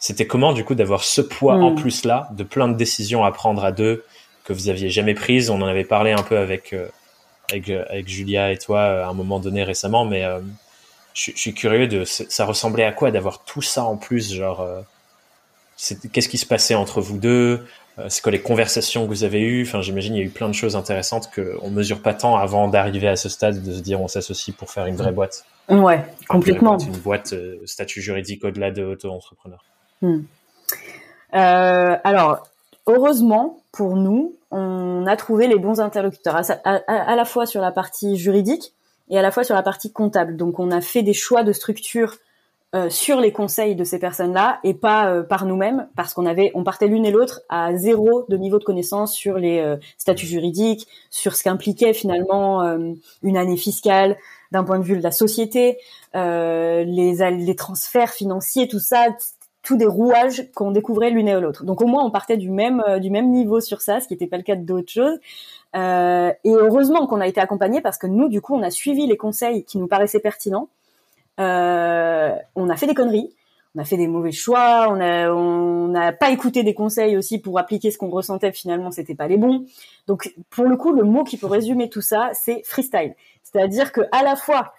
[SPEAKER 1] C'était comment du coup d'avoir ce poids en hmm. plus là, de plein de décisions à prendre à deux que vous aviez jamais prises? On en avait parlé un peu avec euh, avec, euh, avec, Julia et toi euh, à un moment donné récemment, mais je, suis curieux de ça ressemblait à quoi d'avoir tout ça en plus, genre qu'est-ce qui se passait entre vous deux? C'est quoi les conversations que vous avez eues? Enfin, j'imagine il y a eu plein de choses intéressantes que on mesure pas tant avant d'arriver à ce stade de se dire on s'associe pour faire une vraie boîte.
[SPEAKER 2] Ouais, complètement.
[SPEAKER 1] Une boîte, statut juridique au-delà de auto-entrepreneur.
[SPEAKER 2] Hmm. Euh, alors, heureusement pour nous, on a trouvé les bons interlocuteurs, à, la fois sur la partie juridique et à la fois sur la partie comptable. Donc, on a fait des choix de structure euh, sur les conseils de ces personnes-là et pas euh, par nous-mêmes, parce qu'on avait, on partait l'une et l'autre à zéro de niveau de connaissance sur les statuts juridiques, sur ce qu'impliquait finalement une année fiscale d'un point de vue de la société, les, les transferts financiers, tout ça tous des rouages qu'on découvrait l'une et l'autre. Donc au moins on partait du même euh, du même niveau sur ça, ce qui n'était pas le cas d'autres choses. Euh, et heureusement qu'on a été accompagnés parce que nous du coup on a suivi les conseils qui nous paraissaient pertinents. Euh, on a fait des conneries, on a fait des mauvais choix, on a on n'a pas écouté des conseils aussi pour appliquer ce qu'on ressentait finalement c'était pas les bons. Donc pour le coup le mot qui peut résumer tout ça c'est freestyle. C'est-à-dire que à la fois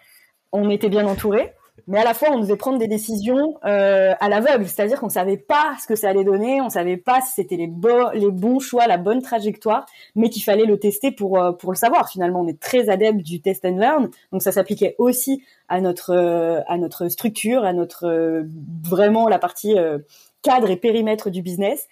[SPEAKER 2] on était bien entouré, mais à la fois on devait prendre des décisions euh, à l'aveugle, c'est-à-dire qu'on savait pas ce que ça allait donner, on savait pas si c'était les, les bons choix, la bonne trajectoire, mais qu'il fallait le tester pour euh, pour le savoir. Finalement, on est très adepte du test and learn, donc ça s'appliquait aussi à notre euh, à notre structure, à notre vraiment la partie cadre et périmètre du business.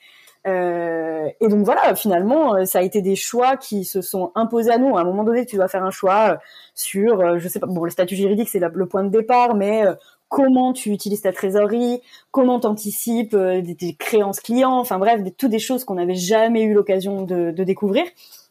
[SPEAKER 2] Euh, et donc voilà, finalement, euh, ça a été des choix qui se sont imposés à nous. À un moment donné, tu dois faire un choix euh, sur, je sais pas, bon, le statut juridique c'est le point de départ, mais comment tu utilises ta trésorerie, comment t'anticipes des, créances clients, enfin bref, des, toutes des choses qu'on n'avait jamais eu l'occasion de, de découvrir.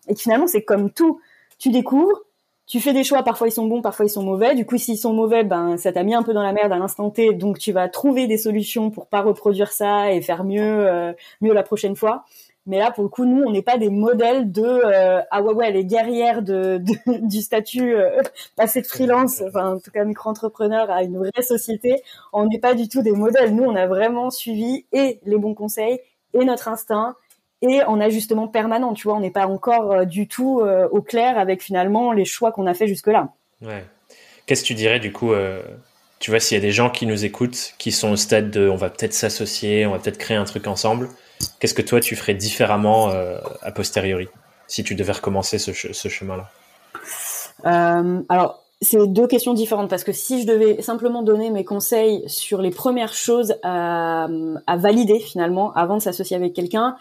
[SPEAKER 2] Et finalement, c'est comme tout, tu découvres, tu fais des choix, parfois ils sont bons, parfois ils sont mauvais. Du coup, s'ils sont mauvais, ben ça t'a mis un peu dans la merde à l'instant T, donc tu vas trouver des solutions pour pas reproduire ça et faire mieux, euh, mieux la prochaine fois. Mais là, pour le coup, nous, on n'est pas des modèles de euh, ah ouais ouais les guerrières de, du statut euh, passé de freelance, enfin en tout cas micro-entrepreneur à une vraie société. On n'est pas du tout des modèles. Nous, on a vraiment suivi et les bons conseils et notre instinct et en ajustement permanent. Tu vois, on n'est pas encore euh, du tout euh, au clair avec finalement les choix qu'on a fait jusque-là.
[SPEAKER 1] Ouais. Qu'est-ce que tu dirais du coup euh, Tu vois, s'il y a des gens qui nous écoutent, qui sont au stade de on va peut-être s'associer, on va peut-être créer un truc ensemble, qu'est-ce que toi tu ferais différemment a posteriori si tu devais recommencer ce, ce chemin-là?
[SPEAKER 2] Alors, c'est deux questions différentes parce que si je devais simplement donner mes conseils sur les premières choses à, à valider finalement avant de s'associer avec quelqu'un,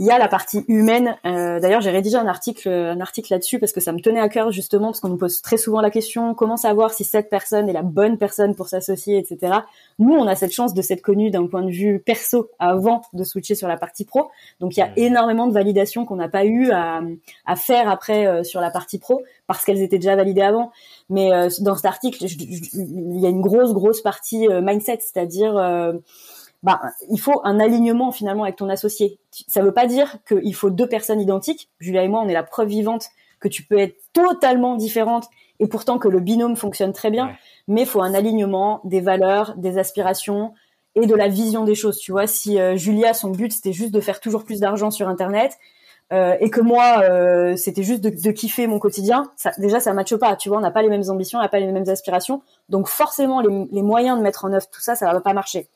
[SPEAKER 2] il y a la partie humaine. Euh, D'ailleurs, j'ai rédigé un article, un article là-dessus parce que ça me tenait à cœur justement parce qu'on nous pose très souvent la question comment savoir si cette personne est la bonne personne pour s'associer, etc. Nous, on a cette chance de s'être connus d'un point de vue perso avant de switcher sur la partie pro. Donc, il y a énormément de validations qu'on n'a pas eu à, à, faire après euh, sur la partie pro parce qu'elles étaient déjà validées avant. Mais euh, dans cet article, il y a une grosse, grosse partie euh, mindset, c'est-à-dire bah, il faut un alignement finalement avec ton associé. Ça veut pas dire qu'il faut deux personnes identiques. Julia et moi, on est la preuve vivante que tu peux être totalement différente et pourtant que le binôme fonctionne très bien. Mais il faut un alignement des valeurs, des aspirations et de la vision des choses. Tu vois, si euh, Julia, son but c'était juste de faire toujours plus d'argent sur Internet euh, et que moi, euh, c'était juste de, de, kiffer mon quotidien, ça, déjà ça matche pas. Tu vois, on n'a pas les mêmes ambitions, on n'a pas les mêmes aspirations. Donc forcément, les, les moyens de mettre en œuvre tout ça, ça va pas marcher.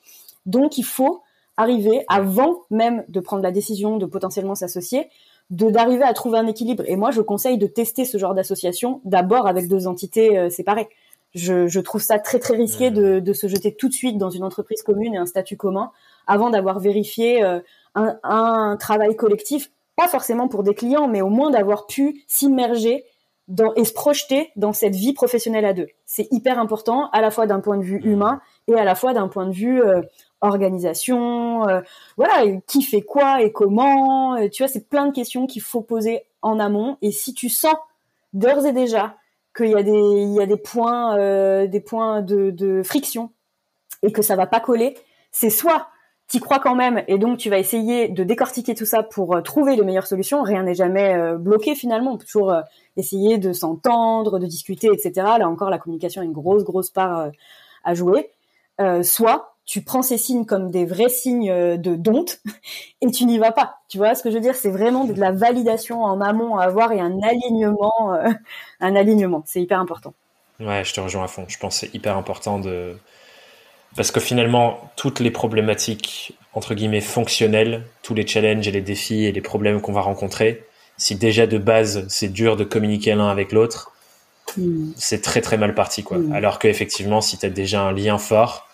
[SPEAKER 2] Donc, il faut arriver, avant même de prendre la décision de potentiellement s'associer, de d'arriver à trouver un équilibre. Et moi, je conseille de tester ce genre d'association d'abord avec deux entités euh, séparées. Je, je, trouve ça très très risqué de, de, se jeter tout de suite dans une entreprise commune et un statut commun avant d'avoir vérifié euh, un, un, travail collectif, pas forcément pour des clients, mais au moins d'avoir pu s'immerger dans, et se projeter dans cette vie professionnelle à deux. C'est hyper important, à la fois d'un point de vue humain et à la fois d'un point de vue euh, organisation, euh, voilà, qui fait quoi et comment. Euh, tu vois, c'est plein de questions qu'il faut poser en amont. Et si tu sens d'ores et déjà qu'il y a des, y points, euh, de, friction et que ça va pas coller, c'est soit tu crois quand même et donc tu vas essayer de décortiquer tout ça pour trouver les meilleures solutions. Rien n'est jamais bloqué finalement. On peut toujours essayer de s'entendre, de discuter, etc. Là encore, la communication a une grosse, grosse part à jouer. soit tu prends ces signes comme des vrais signes euh, de dompte et tu n'y vas pas. Tu vois ce que je veux dire? C'est vraiment de la validation en amont à avoir et un alignement, euh, un alignement. C'est hyper important.
[SPEAKER 1] Ouais, je te rejoins à fond. Je pense que c'est hyper important de parce que finalement toutes les problématiques entre guillemets fonctionnelles, tous les challenges et les défis et les problèmes qu'on va rencontrer, si déjà de base c'est dur de communiquer l'un avec l'autre, hmm. c'est très très mal parti quoi. Hmm. Alors que effectivement, si tu as déjà un lien fort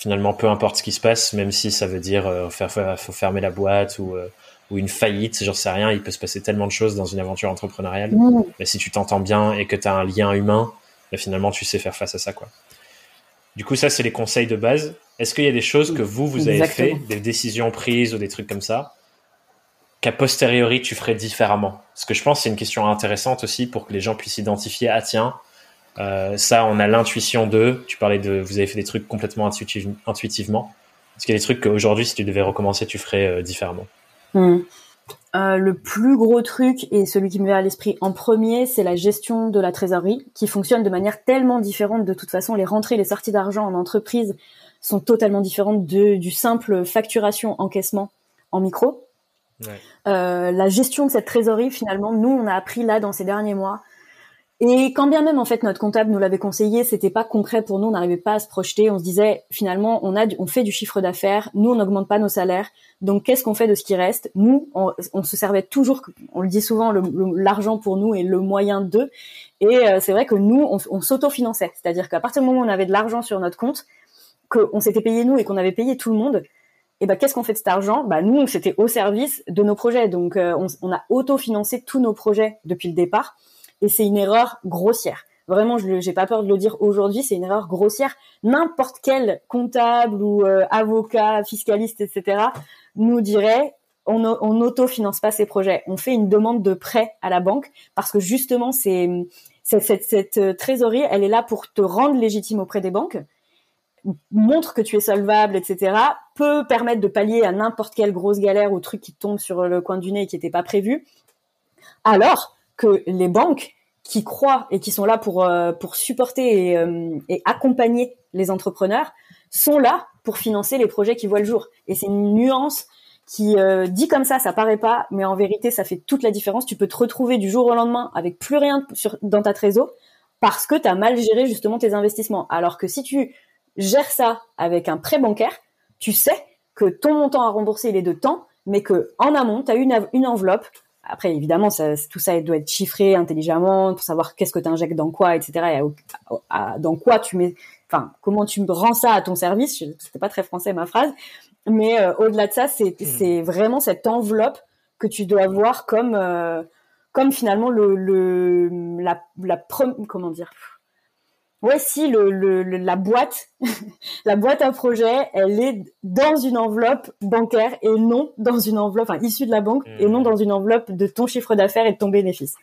[SPEAKER 1] finalement peu importe ce qui se passe, même si ça veut dire euh, faire, faut fermer la boîte ou, euh, ou une faillite, j'en sais rien, il peut se passer tellement de choses dans une aventure entrepreneuriale. Mmh. Mais si tu t'entends bien et que tu as un lien humain, bah, finalement tu sais faire face à ça quoi. Du coup, ça c'est les conseils de base. Est-ce qu'il y a des choses que vous vous avez fait, des décisions prises ou des trucs comme ça, qu'a posteriori tu ferais différemment? Parce que je pense que c'est une question intéressante aussi pour que les gens puissent identifier ah tiens euh, ça, on a l'intuition d'eux. Tu parlais de, vous avez fait des trucs complètement intuitivement. Est-ce qu'il y a des trucs qu'aujourd'hui, si tu devais recommencer, tu ferais euh, différemment
[SPEAKER 2] hmm. euh, Le plus gros truc et celui qui me vient à l'esprit en premier, c'est la gestion de la trésorerie, qui fonctionne de manière tellement différente. De toute façon, les rentrées, les sorties d'argent en entreprise sont totalement différentes de, du simple facturation encaissement en micro. Ouais. La gestion de cette trésorerie, finalement, nous, on a appris là dans ces derniers mois et quand bien même en fait notre comptable nous l'avait conseillé, c'était pas concret pour nous, on n'arrivait pas à se projeter. On se disait finalement on a, on fait du chiffre d'affaires, nous on n'augmente pas nos salaires, donc qu'est-ce qu'on fait de ce qui reste? Nous, on, se servait toujours, on le dit souvent, l'argent pour nous est le moyen d'eux. Et euh, c'est vrai que nous on, on s'autofinançait, c'est-à-dire qu'à partir du moment où on avait de l'argent sur notre compte, qu'on s'était payé nous et qu'on avait payé tout le monde, et ben qu'est-ce qu'on fait de cet argent? Bah nous c'était au service de nos projets, donc euh, on, on a autofinancé tous nos projets depuis le départ et c'est une erreur grossière. Vraiment, je n'ai pas peur de le dire aujourd'hui, c'est une erreur grossière. N'importe quel comptable ou euh, avocat, fiscaliste, etc., nous dirait on n'autofinance pas ces projets. On fait une demande de prêt à la banque parce que justement, c'est cette, cette, euh, trésorerie, elle est là pour te rendre légitime auprès des banques, montre que tu es solvable, etc., peut permettre de pallier à n'importe quelle grosse galère ou truc qui tombe sur le coin du nez et qui n'était pas prévu. Alors, que les banques qui croient et qui sont là pour euh, pour supporter euh, et, accompagner les entrepreneurs sont là pour financer les projets qui voient le jour. Et c'est une nuance qui euh, dit comme ça, ça paraît pas, mais en vérité, ça fait toute la différence. Tu peux te retrouver du jour au lendemain avec plus rien sur, dans ta trésor parce que tu as mal géré justement tes investissements. Alors que si tu gères ça avec un prêt bancaire, tu sais que ton montant à rembourser il est de temps, mais que en amont, tu as une, une enveloppe après, évidemment, ça, tout ça doit être chiffré intelligemment pour savoir qu'est-ce que tu injectes dans quoi, etc. Et dans quoi tu mets, enfin, comment tu rends ça à ton service. C'était pas très français ma phrase, mais euh, au-delà de ça, c'est, mmh. c'est vraiment cette enveloppe que tu dois voir comme comme finalement le, le la, la comment dire ouais si le, le, la boîte la boîte à projet elle est dans une enveloppe bancaire et non dans une enveloppe enfin issue de la banque et non mmh. dans une enveloppe de ton chiffre d'affaires et de ton bénéfice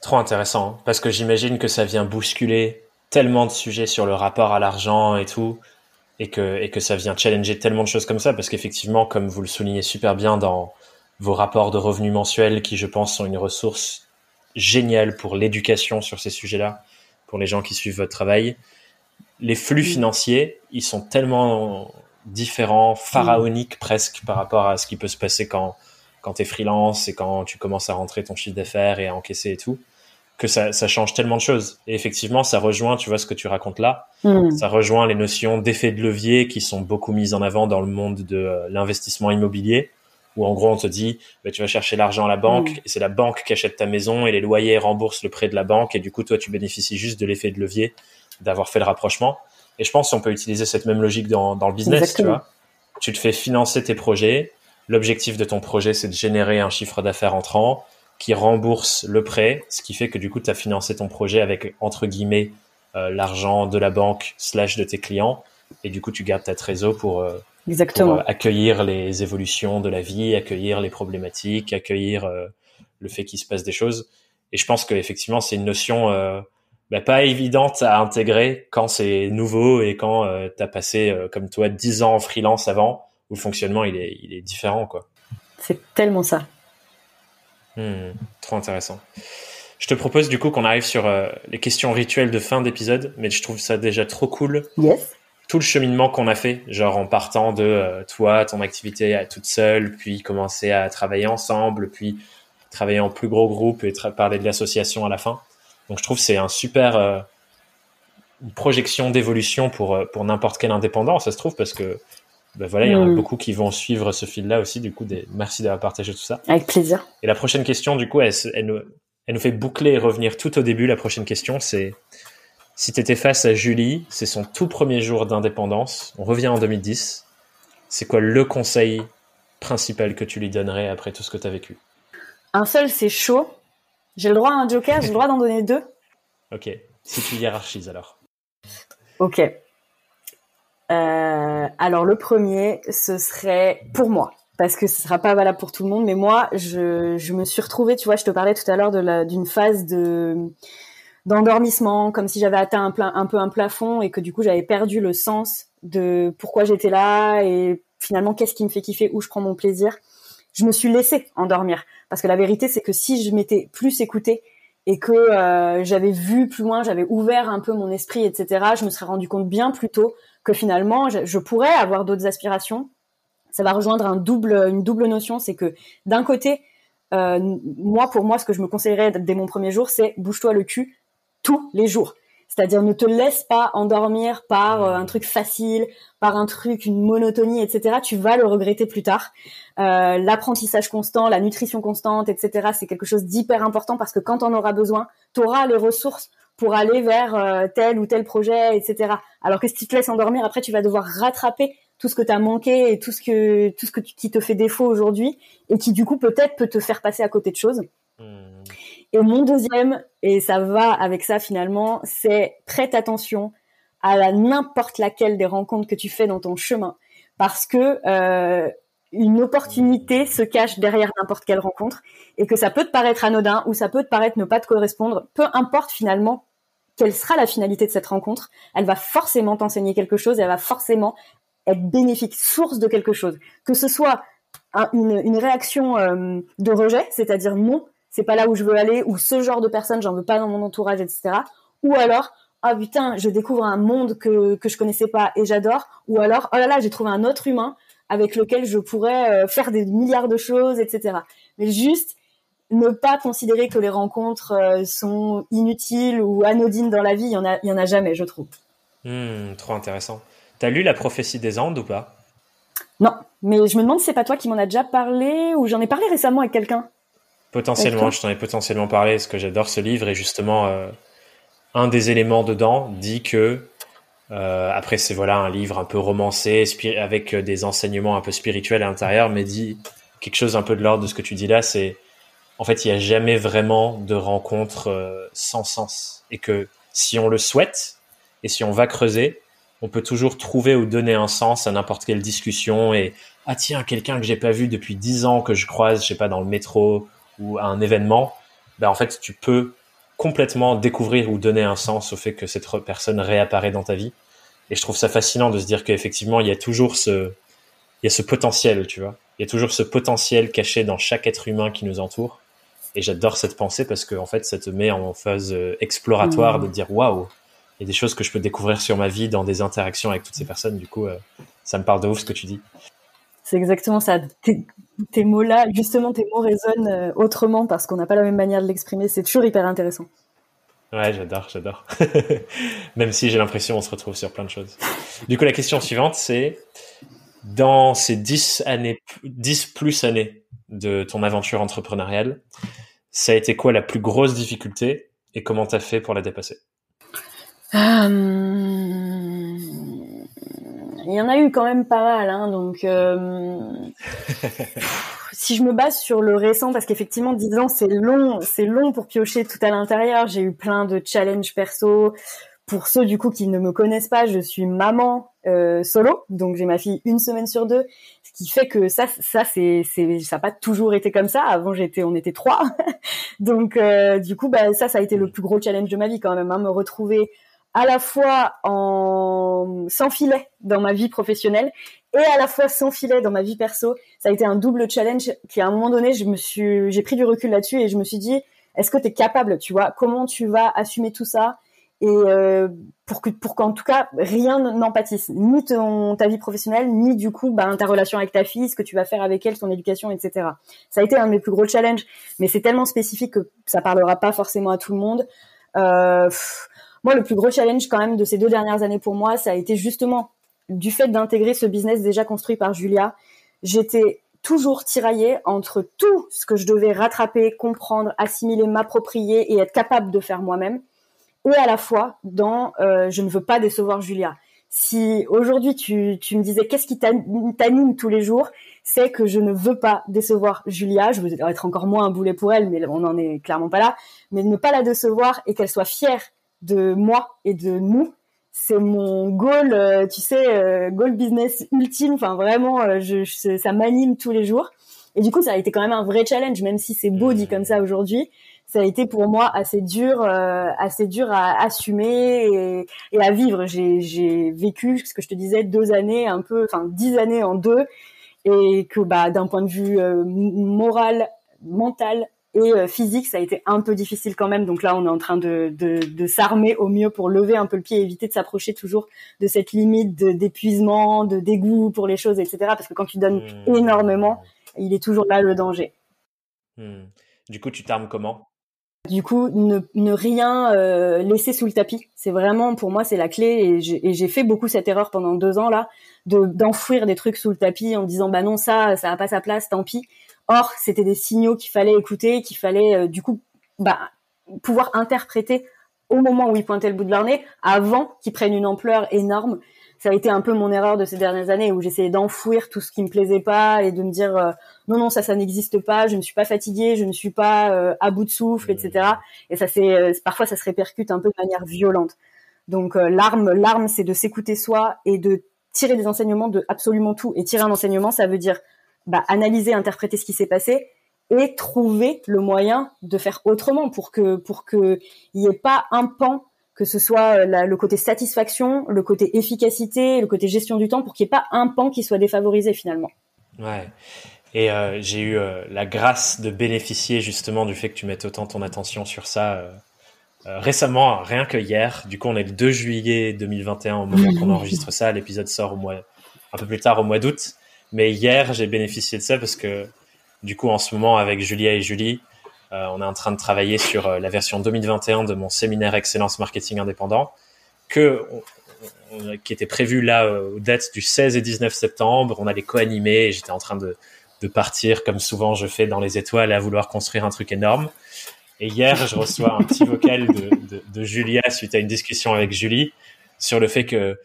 [SPEAKER 1] trop intéressant hein, parce que j'imagine que ça vient bousculer tellement de sujets sur le rapport à l'argent et tout et que et que ça vient challenger tellement de choses comme ça parce qu'effectivement comme vous le soulignez super bien dans vos rapports de revenus mensuels qui, je pense, sont une ressource géniale pour l'éducation sur ces sujets-là, pour les gens qui suivent votre travail. Les flux financiers, ils sont tellement différents, pharaoniques presque par rapport à ce qui peut se passer quand, quand tu es freelance et quand tu commences à rentrer ton chiffre d'affaires et à encaisser et tout, que ça, ça, change tellement de choses. Et effectivement, ça rejoint, tu vois, ce que tu racontes là, mm. ça rejoint les notions d'effet de levier qui sont beaucoup mises en avant dans le monde de euh, l'investissement immobilier où en gros on te dit bah, tu vas chercher l'argent à la banque mm. et c'est la banque qui achète ta maison et les loyers remboursent le prêt de la banque et du coup toi tu bénéficies juste de l'effet de levier d'avoir fait le rapprochement. Et je pense qu'on peut utiliser cette même logique dans, dans le business tu vois. Tu te fais financer tes projets. L'objectif de ton projet c'est de générer un chiffre d'affaires entrant qui rembourse le prêt ce qui fait que du coup tu as financé ton projet avec entre guillemets euh, l'argent de la banque slash de tes clients. Et du coup tu gardes ta trésor pour euh,
[SPEAKER 2] Exactement.
[SPEAKER 1] Pour, euh, accueillir les évolutions de la vie, accueillir les problématiques, accueillir euh, le fait qu'il se passe des choses. Et je pense qu'effectivement, c'est une notion euh, bah, pas évidente à intégrer quand c'est nouveau et quand tu as passé, comme toi, 10 ans en freelance avant, où le fonctionnement, il est, il est différent. quoi.
[SPEAKER 2] C'est tellement ça.
[SPEAKER 1] Hmm, trop intéressant. Je te propose du coup qu'on arrive sur les questions rituelles de fin d'épisode, mais je trouve ça déjà trop cool.
[SPEAKER 2] Yes
[SPEAKER 1] tout le cheminement qu'on a fait, genre en partant de euh, toi, ton activité à toute seule, puis commencer à travailler ensemble, puis travailler en plus gros groupe et parler de l'association à la fin. Donc je trouve que c'est un super euh, une projection d'évolution pour euh, pour n'importe quel indépendant, ça se trouve parce que ben voilà, il y en a mm. beaucoup qui vont suivre ce fil-là aussi. Du coup, des... merci d'avoir partagé tout ça.
[SPEAKER 2] Avec plaisir.
[SPEAKER 1] Et la prochaine question, du coup, elle, elle, nous, elle nous fait boucler et revenir tout au début. La prochaine question, c'est si tu étais face à Julie, c'est son tout premier jour d'indépendance, on revient en 2010, c'est quoi le conseil principal que tu lui donnerais après tout ce que tu as vécu?
[SPEAKER 2] Un seul, c'est chaud. J'ai le droit à un joker, j'ai le droit d'en donner deux
[SPEAKER 1] Ok, si tu hiérarchises alors.
[SPEAKER 2] Ok. Euh, alors le premier, ce serait pour moi, parce que ce sera pas valable pour tout le monde, mais moi, je, je me suis retrouvée, tu vois, je te parlais tout à l'heure d'une phase de d'endormissement, comme si j'avais atteint un, peu un plafond et que du coup j'avais perdu le sens de pourquoi j'étais là et finalement qu'est-ce qui me fait kiffer, où je prends mon plaisir. Je me suis laissée endormir parce que la vérité c'est que si je m'étais plus écoutée et que euh, j'avais vu plus loin, j'avais ouvert un peu mon esprit, etc., je me serais rendu compte bien plus tôt que finalement je, je pourrais avoir d'autres aspirations. Ça va rejoindre un double, une double notion, c'est que d'un côté, euh, moi pour moi, ce que je me conseillerais dès mon premier jour, c'est bouge-toi le cul, tous les jours. C'est-à-dire ne te laisse pas endormir par euh, un truc facile, par un truc, une monotonie, etc. Tu vas le regretter plus tard. Euh, L'apprentissage constant, la nutrition constante, etc. C'est quelque chose d'hyper important parce que quand on aura besoin, tu auras les ressources pour aller vers euh, tel ou tel projet, etc. Alors que si tu te laisses endormir, après tu vas devoir rattraper tout ce que tu as manqué et tout ce que tout ce que qui te fait défaut aujourd'hui et qui du coup peut-être peut te faire passer à côté de choses. Hmm. Et mon deuxième, et ça va avec ça finalement, c'est prête attention à n'importe laquelle des rencontres que tu fais dans ton chemin, parce que euh, une opportunité se cache derrière n'importe quelle rencontre, et que ça peut te paraître anodin ou ça peut te paraître ne pas te correspondre, peu importe finalement quelle sera la finalité de cette rencontre, elle va forcément t'enseigner quelque chose, elle va forcément être bénéfique, source de quelque chose, que ce soit une, une, réaction euh, de rejet, c'est-à-dire non, c'est pas là où je veux aller, ou ce genre de personne, j'en veux pas dans mon entourage, etc. Ou alors, ah putain, je découvre un monde que, que je connaissais pas et j'adore. Ou alors, oh là là, j'ai trouvé un autre humain avec lequel je pourrais euh, faire des milliards de choses, etc. Mais juste ne pas considérer que les rencontres euh, sont inutiles ou anodines dans la vie, il y en a, il y en a jamais, je trouve.
[SPEAKER 1] Hmm, trop intéressant. T'as lu La prophétie des Andes ou pas?
[SPEAKER 2] Non, mais je me demande si c'est pas toi qui m'en as déjà parlé ou j'en ai parlé récemment avec quelqu'un.
[SPEAKER 1] Potentiellement, je t'en ai potentiellement parlé parce que j'adore ce livre et justement, euh, un des éléments dedans dit que, euh, après c'est voilà un livre un peu romancé avec des enseignements un peu spirituels à l'intérieur, mais dit quelque chose un peu de l'ordre de ce que tu dis là, c'est en fait, il n'y a jamais vraiment de rencontre euh, sans sens. Et que si on le souhaite et si on va creuser, on peut toujours trouver ou donner un sens à n'importe quelle discussion. Et ah tiens, quelqu'un que j'ai pas vu depuis dix ans que je croise, je sais pas, dans le métro ou à un événement, ben en fait, tu peux complètement découvrir ou donner un sens au fait que cette personne réapparaît dans ta vie. Et je trouve ça fascinant de se dire qu'effectivement, il y a toujours ce, il y a ce potentiel, tu vois. Il y a toujours ce potentiel caché dans chaque être humain qui nous entoure. Et j'adore cette pensée parce que en fait, ça te met en phase euh, exploratoire de mmh. dire waouh, il y a des choses que je peux découvrir sur ma vie dans des interactions avec toutes ces personnes. Du coup, euh, ça me parle de ouf ce que tu dis.
[SPEAKER 2] C'est exactement ça. Tes, mots-là, justement, tes mots résonnent euh, autrement parce qu'on n'a pas la même manière de l'exprimer. C'est toujours hyper intéressant.
[SPEAKER 1] Ouais, j'adore, j'adore. même si j'ai l'impression on se retrouve sur plein de choses. Du coup, la question suivante, c'est dans ces 10 années, 10 plus années de ton aventure entrepreneuriale. Ça a été quoi la plus grosse difficulté et comment tu as fait pour la dépasser?
[SPEAKER 2] Euh, Il y en a eu quand même pas mal. Hein, donc, euh, si je me base sur le récent, parce qu'effectivement, 10 ans, c'est long, c'est long pour piocher tout à l'intérieur. J'ai eu plein de challenges perso. Pour ceux du coup qui ne me connaissent pas, je suis maman euh, solo, donc j'ai ma fille une semaine sur deux qui fait que ça, ça c'est, c'est, ça n'a pas toujours été comme ça. Avant, j'étais, on était trois, donc euh, du coup, bah, ça, ça a été le plus gros challenge de ma vie quand même, hein, me retrouver à la fois en sans filet dans ma vie professionnelle et à la fois sans filet dans ma vie perso. Ça a été un double challenge qui, à un moment donné, je me suis, j'ai pris du recul là-dessus et je me suis dit, est-ce que tu es capable, tu vois, comment tu vas assumer tout ça? Et euh, pour que pour qu'en tout cas rien n'empathise ni ton ta vie professionnelle ni du coup bah, ta relation avec ta fille ce que tu vas faire avec elle son éducation etc ça a été un de mes plus gros challenges mais c'est tellement spécifique que ça parlera pas forcément à tout le monde. Euh, moi le plus gros challenge quand même de ces deux dernières années pour moi ça a été justement du fait d'intégrer ce business déjà construit par Julia j'étais toujours tiraillée entre tout ce que je devais rattraper comprendre assimiler m'approprier et être capable de faire moi-même et à la fois dans euh, je ne veux pas décevoir Julia. Si aujourd'hui tu, tu me disais qu'est-ce qui t'anime tous les jours, c'est que je ne veux pas décevoir Julia. Je veux être encore moins un boulet pour elle, mais on n'en est clairement pas là. Mais ne pas la décevoir et qu'elle soit fière de moi et de nous, c'est mon goal, euh, tu sais, euh, goal business ultime. Enfin vraiment, je, ça m'anime tous les jours. Et du coup, ça a été quand même un vrai challenge, même si c'est beau dit comme ça aujourd'hui ça a été pour moi assez dur, euh, assez dur à assumer et, et à vivre. J'ai vécu, ce que je te disais, deux années, un peu, enfin dix années en deux, et que bah d'un point de vue euh, moral, mental et euh, physique, ça a été un peu difficile quand même. Donc là, on est en train de, de, de s'armer au mieux pour lever un peu le pied, et éviter de s'approcher toujours de cette limite d'épuisement, de, dégoût pour les choses, etc. Parce que quand tu donnes mmh. énormément, il est toujours là le danger.
[SPEAKER 1] Mmh. Du coup, tu t'armes comment?
[SPEAKER 2] Du coup, ne, ne rien euh, laisser sous le tapis, c'est vraiment pour moi c'est la clé et j'ai fait beaucoup cette erreur pendant deux ans là, de d'enfouir des trucs sous le tapis en disant bah non ça ça a pas sa place, tant pis. Or c'était des signaux qu'il fallait écouter, qu'il fallait euh, du coup bah pouvoir interpréter au moment où ils pointaient le bout de leur avant qu'ils prennent une ampleur énorme ça a été un peu mon erreur de ces dernières années où j'essayais d'enfouir tout ce qui me plaisait pas et de me dire euh, non non ça ça n'existe pas, je ne suis pas fatiguée, je ne suis pas euh, à bout de souffle, etc. Et ça c'est parfois ça se répercute un peu de manière violente. Donc l'arme l'arme c'est de s'écouter soi et de tirer des enseignements de absolument tout. Et tirer un enseignement ça veut dire bah, analyser, interpréter ce qui s'est passé et trouver le moyen de faire autrement pour que pour que il y ait pas un pan que ce soit euh, le côté satisfaction, le côté efficacité, le côté gestion du temps, pour qu'il n'y ait pas un pan qui soit défavorisé finalement.
[SPEAKER 1] Ouais. Et euh, j'ai eu euh, la grâce de bénéficier justement du fait que tu mettes autant ton attention sur ça récemment, rien que hier. Du coup, on est le 2 juillet 2021 au moment qu'on enregistre ça. L'épisode sort au mois, un peu plus tard au mois d'août. Mais hier, j'ai bénéficié de ça parce que du coup, en ce moment, avec Julia et Julie, euh, on est en train de travailler sur euh, la version 2021 de mon séminaire Excellence Marketing Indépendant, que qui était prévu là euh, aux dates du 16 et 19 septembre. On allait co-animer et j'étais en train de, de partir, comme souvent je fais dans les étoiles, à vouloir construire un truc énorme. Et hier, je reçois un petit vocal de, de, de, Julia suite à une discussion avec Julie sur le fait que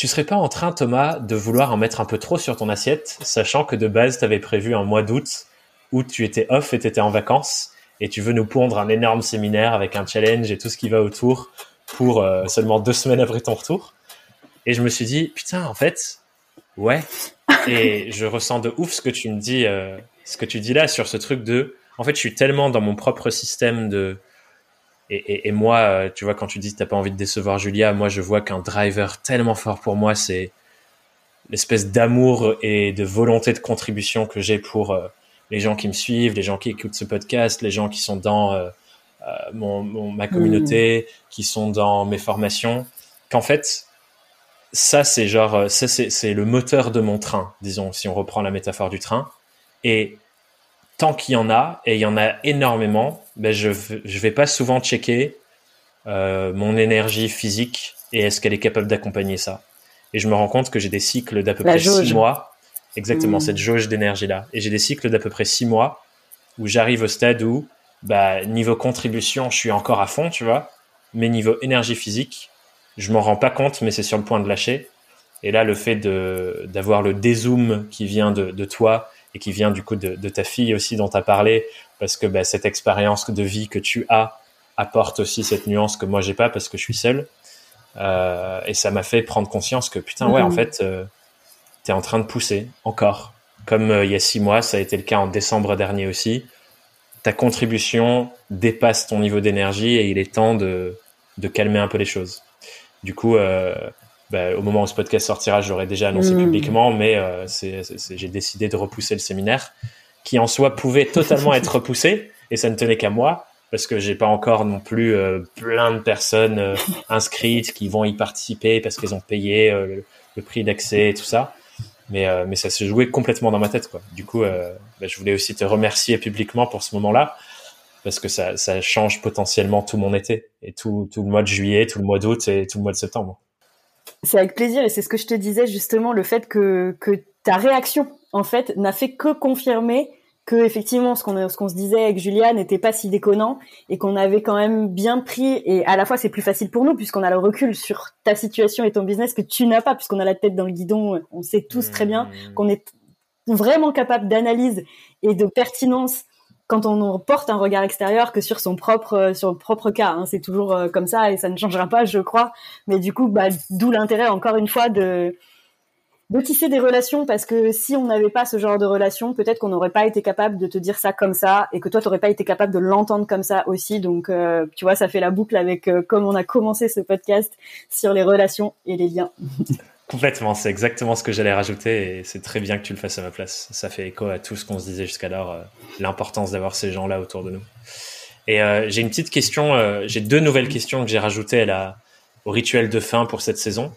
[SPEAKER 1] tu serais pas en train, Thomas, de vouloir en mettre un peu trop sur ton assiette, sachant que de base, tu avais prévu un mois d'août où tu étais off et tu étais en vacances et tu veux nous pondre un énorme séminaire avec un challenge et tout ce qui va autour pour euh, seulement deux semaines après ton retour. Et je me suis dit, putain, en fait, ouais. Et je ressens de ouf ce que tu me dis, euh, ce que tu dis là sur ce truc de, en fait, je suis tellement dans mon propre système de, et, et, moi, euh, tu vois, quand tu dis que t'as pas envie de décevoir Julia, moi, je vois qu'un driver tellement fort pour moi, c'est l'espèce d'amour et de volonté de contribution que j'ai pour les gens qui me suivent, les gens qui écoutent ce podcast, les gens qui sont dans euh, euh, mon, ma communauté, mm. qui sont dans mes formations, qu'en fait, ça c'est genre, euh, ça c'est le moteur de mon train, disons, si on reprend la métaphore du train. Et tant qu'il y en a, et il y en a énormément, ben je je vais pas souvent checker euh, mon énergie physique et est-ce qu'elle est capable d'accompagner ça. Et je me rends compte que j'ai des cycles d'à peu près six mois Exactement, hmm. cette jauge d'énergie-là. Et j'ai des cycles d'à peu près six mois où j'arrive au stade où, bah, niveau contribution, je suis encore à fond, tu vois. Mais niveau énergie physique, je m'en rends pas compte, mais c'est sur le point de lâcher. Et là, le fait de, d'avoir le dézoom qui vient de, de toi et qui vient du coup de, de ta fille aussi dont tu as parlé, parce que bah, cette expérience de vie que tu as apporte aussi cette nuance que moi j'ai pas parce que je suis seul. Euh, et ça m'a fait prendre conscience que putain, ouais, en hmm. fait, euh, tu es en train de pousser encore. Comme euh, il y a six mois, ça a été le cas en décembre dernier aussi. Ta contribution dépasse ton niveau d'énergie et il est temps de, de calmer un peu les choses. Du coup, euh, bah, au moment où ce podcast sortira, j'aurais déjà annoncé mmh. publiquement, mais euh, j'ai décidé de repousser le séminaire, qui en soi pouvait totalement être repoussé, et ça ne tenait qu'à moi, parce que j'ai pas encore non plus euh, plein de personnes euh, inscrites qui vont y participer parce qu'elles ont payé le, le, prix d'accès et tout ça mais euh, mais ça se jouait complètement dans ma tête quoi. Du coup, euh, bah, je voulais aussi te remercier publiquement pour ce moment-là parce que ça ça change potentiellement tout mon été et tout tout le mois de juillet, tout le mois d'août et tout le mois de septembre.
[SPEAKER 2] C'est avec plaisir et c'est ce que je te disais justement le fait que que ta réaction en fait n'a fait que confirmer que effectivement ce qu'on ce qu'on se disait avec Julia n'était pas si déconnant et qu'on avait quand même bien pris et à la fois c'est plus facile pour nous puisqu'on a le recul sur ta situation et ton business que tu n'as pas puisqu'on a la tête dans le guidon on sait tous très bien mmh. qu'on est vraiment capable d'analyse et de pertinence quand on porte un regard extérieur que sur son propre le propre cas hein. c'est toujours euh, comme ça et ça ne changera pas je crois mais du coup bah, d'où l'intérêt encore une fois de tisser des relations parce que si on n'avait pas ce genre de relation, peut-être qu'on n'aurait pas été capable de te dire ça comme ça et que toi, tu n'aurais pas été capable de l'entendre comme ça aussi. Donc, euh, tu vois, ça fait la boucle avec euh, comme on a commencé ce podcast sur les relations et les liens.
[SPEAKER 1] Complètement, c'est exactement ce que j'allais rajouter et c'est très bien que tu le fasses à ma place. Ça fait écho à tout ce qu'on se disait jusqu'alors, euh, l'importance d'avoir ces gens-là autour de nous. Et j'ai une petite question, j'ai deux nouvelles questions que j'ai rajoutées à la, au rituel de fin pour cette saison.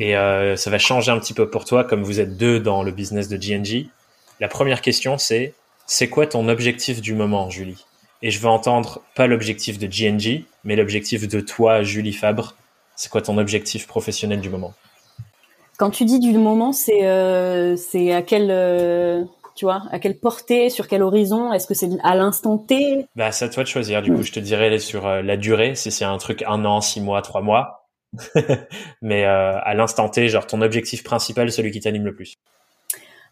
[SPEAKER 1] Et euh, ça va changer un petit peu pour toi, comme vous êtes deux dans le business de GNG. La première question, c'est c'est quoi ton objectif du moment, Julie? Et je veux entendre pas l'objectif de GNG, mais l'objectif de toi, Julie Fabre. C'est quoi ton objectif professionnel du moment?
[SPEAKER 2] Quand tu dis du moment, c'est euh, c'est à quel euh, tu vois, à quelle portée, sur quel horizon? Est-ce que c'est à l'instant T?
[SPEAKER 1] Bah, c'est à toi de choisir. Du coup, je te dirais sur euh, la durée, si c'est un truc un an, six mois, trois mois. Mais euh, à l'instant T, genre ton objectif principal, celui qui t'anime le plus.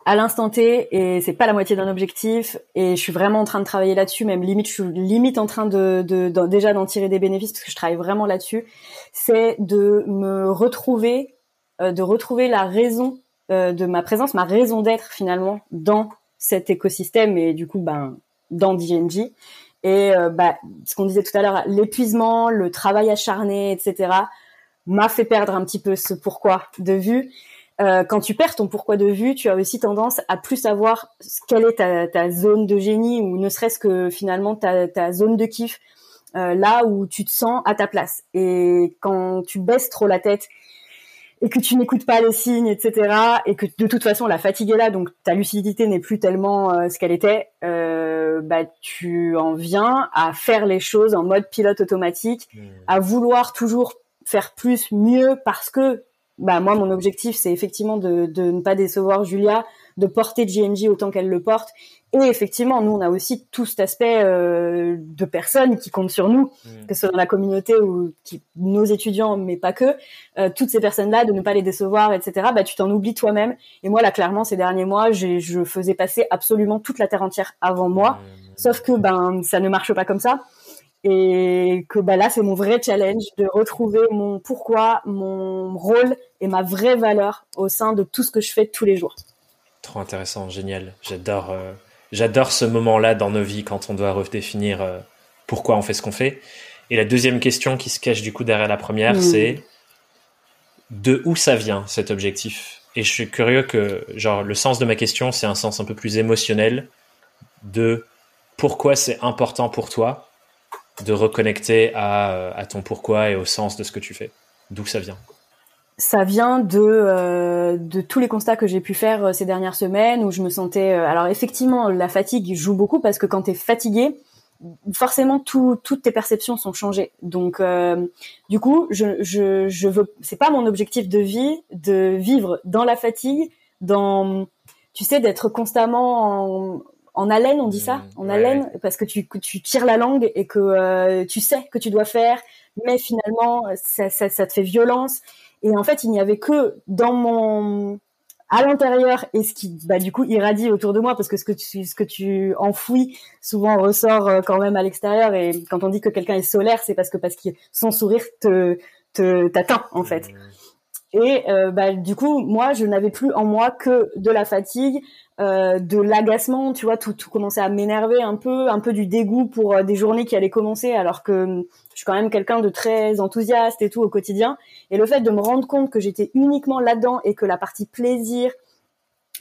[SPEAKER 2] À l'instant T et c'est pas la moitié d'un objectif et je suis vraiment en train de travailler là-dessus même limite je suis limite en train de, de, déjà d'en tirer des bénéfices parce que je travaille vraiment là-dessus. C'est de me retrouver de retrouver la raison euh, de ma présence ma raison d'être finalement dans cet écosystème et du coup ben dans DNG et bah, ce qu'on disait tout à l'heure l'épuisement le travail acharné etc m'a fait perdre un petit peu ce pourquoi de vue. Euh, quand tu perds ton pourquoi de vue, tu as aussi tendance à plus savoir quelle est ta, zone de génie ou ne serait-ce que finalement ta, zone de kiff, euh, là où tu te sens à ta place. Et quand tu baisses trop la tête et que tu n'écoutes pas les signes, etc., et que de toute façon la fatigue est là, donc ta lucidité n'est plus tellement euh, ce qu'elle était, euh, bah tu en viens à faire les choses en mode pilote automatique, mmh. à vouloir toujours faire plus, mieux, parce que bah moi mon objectif c'est effectivement de, de ne pas décevoir Julia, de porter GNG autant qu'elle le porte. Et effectivement, nous on a aussi tout cet aspect euh, de personnes qui comptent sur nous, mm. que ce soit dans la communauté ou qui, nos étudiants, mais pas que. Euh, toutes ces personnes-là, de ne pas les décevoir, etc. Bah tu t'en oublies toi-même. Et moi là, clairement, ces derniers mois, je faisais passer absolument toute la terre entière avant moi. Sauf que ben ça ne marche pas comme ça et que bah là c'est mon vrai challenge de retrouver mon pourquoi, mon rôle et ma vraie valeur au sein de tout ce que je fais tous les jours.
[SPEAKER 1] Trop intéressant, génial. J'adore euh, j'adore ce moment-là dans nos vies quand on doit redéfinir euh, pourquoi on fait ce qu'on fait. Et la deuxième question qui se cache du coup derrière la première, mm. c'est de où ça vient cet objectif? Et je suis curieux que genre le sens de ma question, c'est un sens un peu plus émotionnel de pourquoi c'est important pour toi de reconnecter à, à, ton pourquoi et au sens de ce que tu fais. D'où ça vient.
[SPEAKER 2] Ça vient de euh, tous les constats que j'ai pu faire euh, ces dernières semaines où je me sentais euh, alors effectivement la fatigue joue beaucoup parce que quand tu es fatigué forcément tout, toutes tes perceptions sont changées. Donc du coup je je je veux c'est pas mon objectif de vie de vivre dans la fatigue dans tu sais d'être constamment en, en haleine, on dit ça, mmh, en haleine, parce que tu, tu tires la langue et que euh, tu sais que tu dois faire, mais finalement ça, ça, ça, te fait violence. Et en fait, il n'y avait que dans mon à l'intérieur et ce qui bah du coup irradie autour de moi parce que ce que tu ce que tu enfouis souvent ressort euh, quand même à l'extérieur et quand on dit que quelqu'un est solaire c'est parce que parce que son sourire te te t'atteint en fait. Mmh. Et euh, bah, du coup, moi, je n'avais plus en moi que de la fatigue, euh, de l'agacement, tu vois, tout, commençait à m'énerver un peu, un peu du dégoût pour euh, des journées qui allaient commencer, alors que hum, je suis quand même quelqu'un de très enthousiaste et tout au quotidien. Et le fait de me rendre compte que j'étais uniquement là-dedans et que la partie plaisir,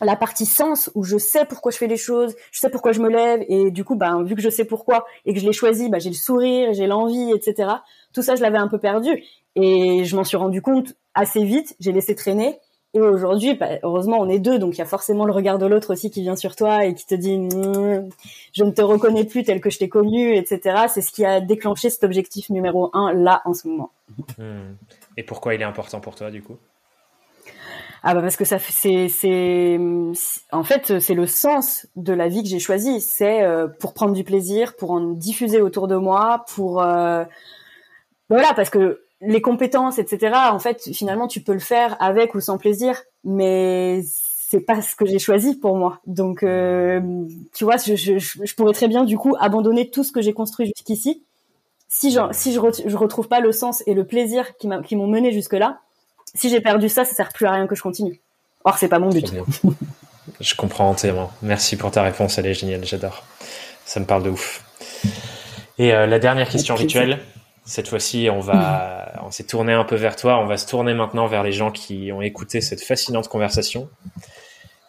[SPEAKER 2] la partie sens où je sais pourquoi je fais les choses, je sais pourquoi je me lève et du coup, ben vu que je sais pourquoi et que je l'ai choisi, ben, j'ai le sourire, j'ai l'envie, etc. Tout ça, je l'avais un peu perdu et je m'en suis rendu compte assez vite. J'ai laissé traîner et aujourd'hui, bah, heureusement, on est deux, donc il y a forcément le regard de l'autre aussi qui vient sur toi et qui te dit mmh, je ne te reconnais plus tel que je t'ai connu, etc. C'est ce qui a déclenché cet objectif numéro un là en ce moment.
[SPEAKER 1] Mmh. Et pourquoi il est important pour toi du coup?
[SPEAKER 2] Ah bah parce que ça c'est c'est en fait c'est le sens de la vie que j'ai choisie c'est euh, pour prendre du plaisir pour en diffuser autour de moi pour euh, voilà parce que les compétences, etc. En fait, finalement, tu peux le faire avec ou sans plaisir, mais c'est pas ce que j'ai choisi pour moi. Donc, euh, tu vois, je, je, je, pourrais très bien du coup abandonner tout ce que j'ai construit jusqu'ici. Si, je, si je, je retrouve pas le sens et le plaisir qui m'ont mené jusque là, si j'ai perdu ça, ça sert plus à rien que je continue. Or, c'est pas mon but.
[SPEAKER 1] je comprends entièrement. Merci pour ta réponse, elle est géniale, j'adore. Ça me parle de ouf. Et euh, la dernière question rituelle, cette fois-ci, on va, on s'est tourné un peu vers toi. On va se tourner maintenant vers les gens qui ont écouté cette fascinante conversation.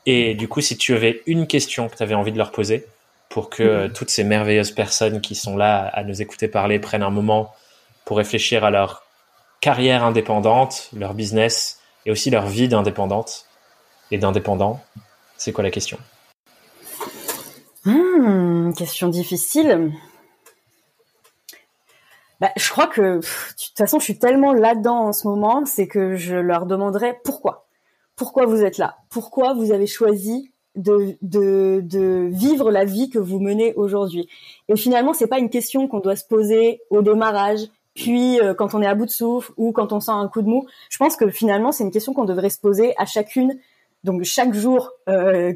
[SPEAKER 1] Et du coup, si tu avais une question que tu avais envie de leur poser pour que toutes ces merveilleuses personnes qui sont là à nous écouter parler prennent un moment pour réfléchir à leur carrière indépendante, leur business et aussi leur vie d'indépendante et d'indépendant, c'est quoi la question?
[SPEAKER 2] Hmm, Question difficile. Bah, je crois que de toute façon, je suis tellement là-dedans en ce moment, c'est que je leur demanderai pourquoi. Pourquoi vous êtes là? Pourquoi vous avez choisi de, vivre la vie que vous menez aujourd'hui? Et finalement, c'est pas une question qu'on doit se poser au démarrage, puis euh, quand on est à bout de souffle ou quand on sent un coup de mou. Je pense que finalement, c'est une question qu'on devrait se poser à chacune donc chaque jour euh,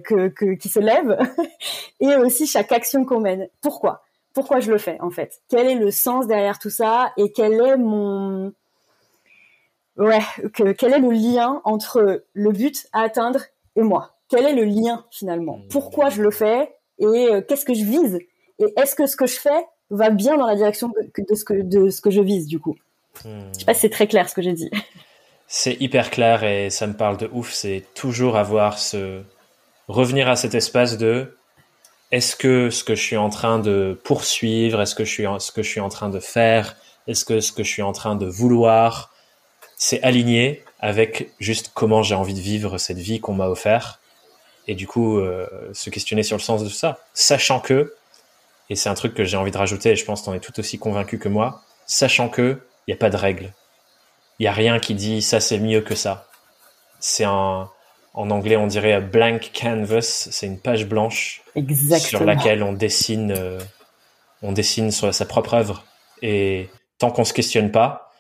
[SPEAKER 2] qui se lève et aussi chaque action qu'on mène. Pourquoi? Pourquoi je le fais en fait? Quel est le sens derrière tout ça et quel est mon ouais que, quel est le lien entre le but à atteindre et moi? Quel est le lien finalement? Mmh. Pourquoi je le fais et euh, qu'est-ce que je vise? Et est-ce que ce que je fais va bien dans la direction de, ce que de ce que je vise du coup? Je sais pas si c'est très clair ce que j'ai dit.
[SPEAKER 1] C'est hyper clair et ça me parle de ouf. C'est toujours avoir ce revenir à cet espace de est-ce que ce que je suis en train de poursuivre, est-ce que je suis ce que je suis en train de faire, est-ce que ce que je suis en train de vouloir, c'est aligné avec juste comment j'ai envie de vivre cette vie qu'on m'a offert et du coup euh, se questionner sur le sens de ça, sachant que et c'est un truc que j'ai envie de rajouter et je pense que tu en es tout aussi convaincu que moi, sachant que il n'y a pas de règle. Il n'y a rien qui dit ça c'est mieux que ça. c'est un, en anglais on dirait blank canvas, c'est une page blanche
[SPEAKER 2] Exactement.
[SPEAKER 1] sur laquelle on dessine, euh, on dessine sur sa propre œuvre. Et tant qu'on se questionne pas,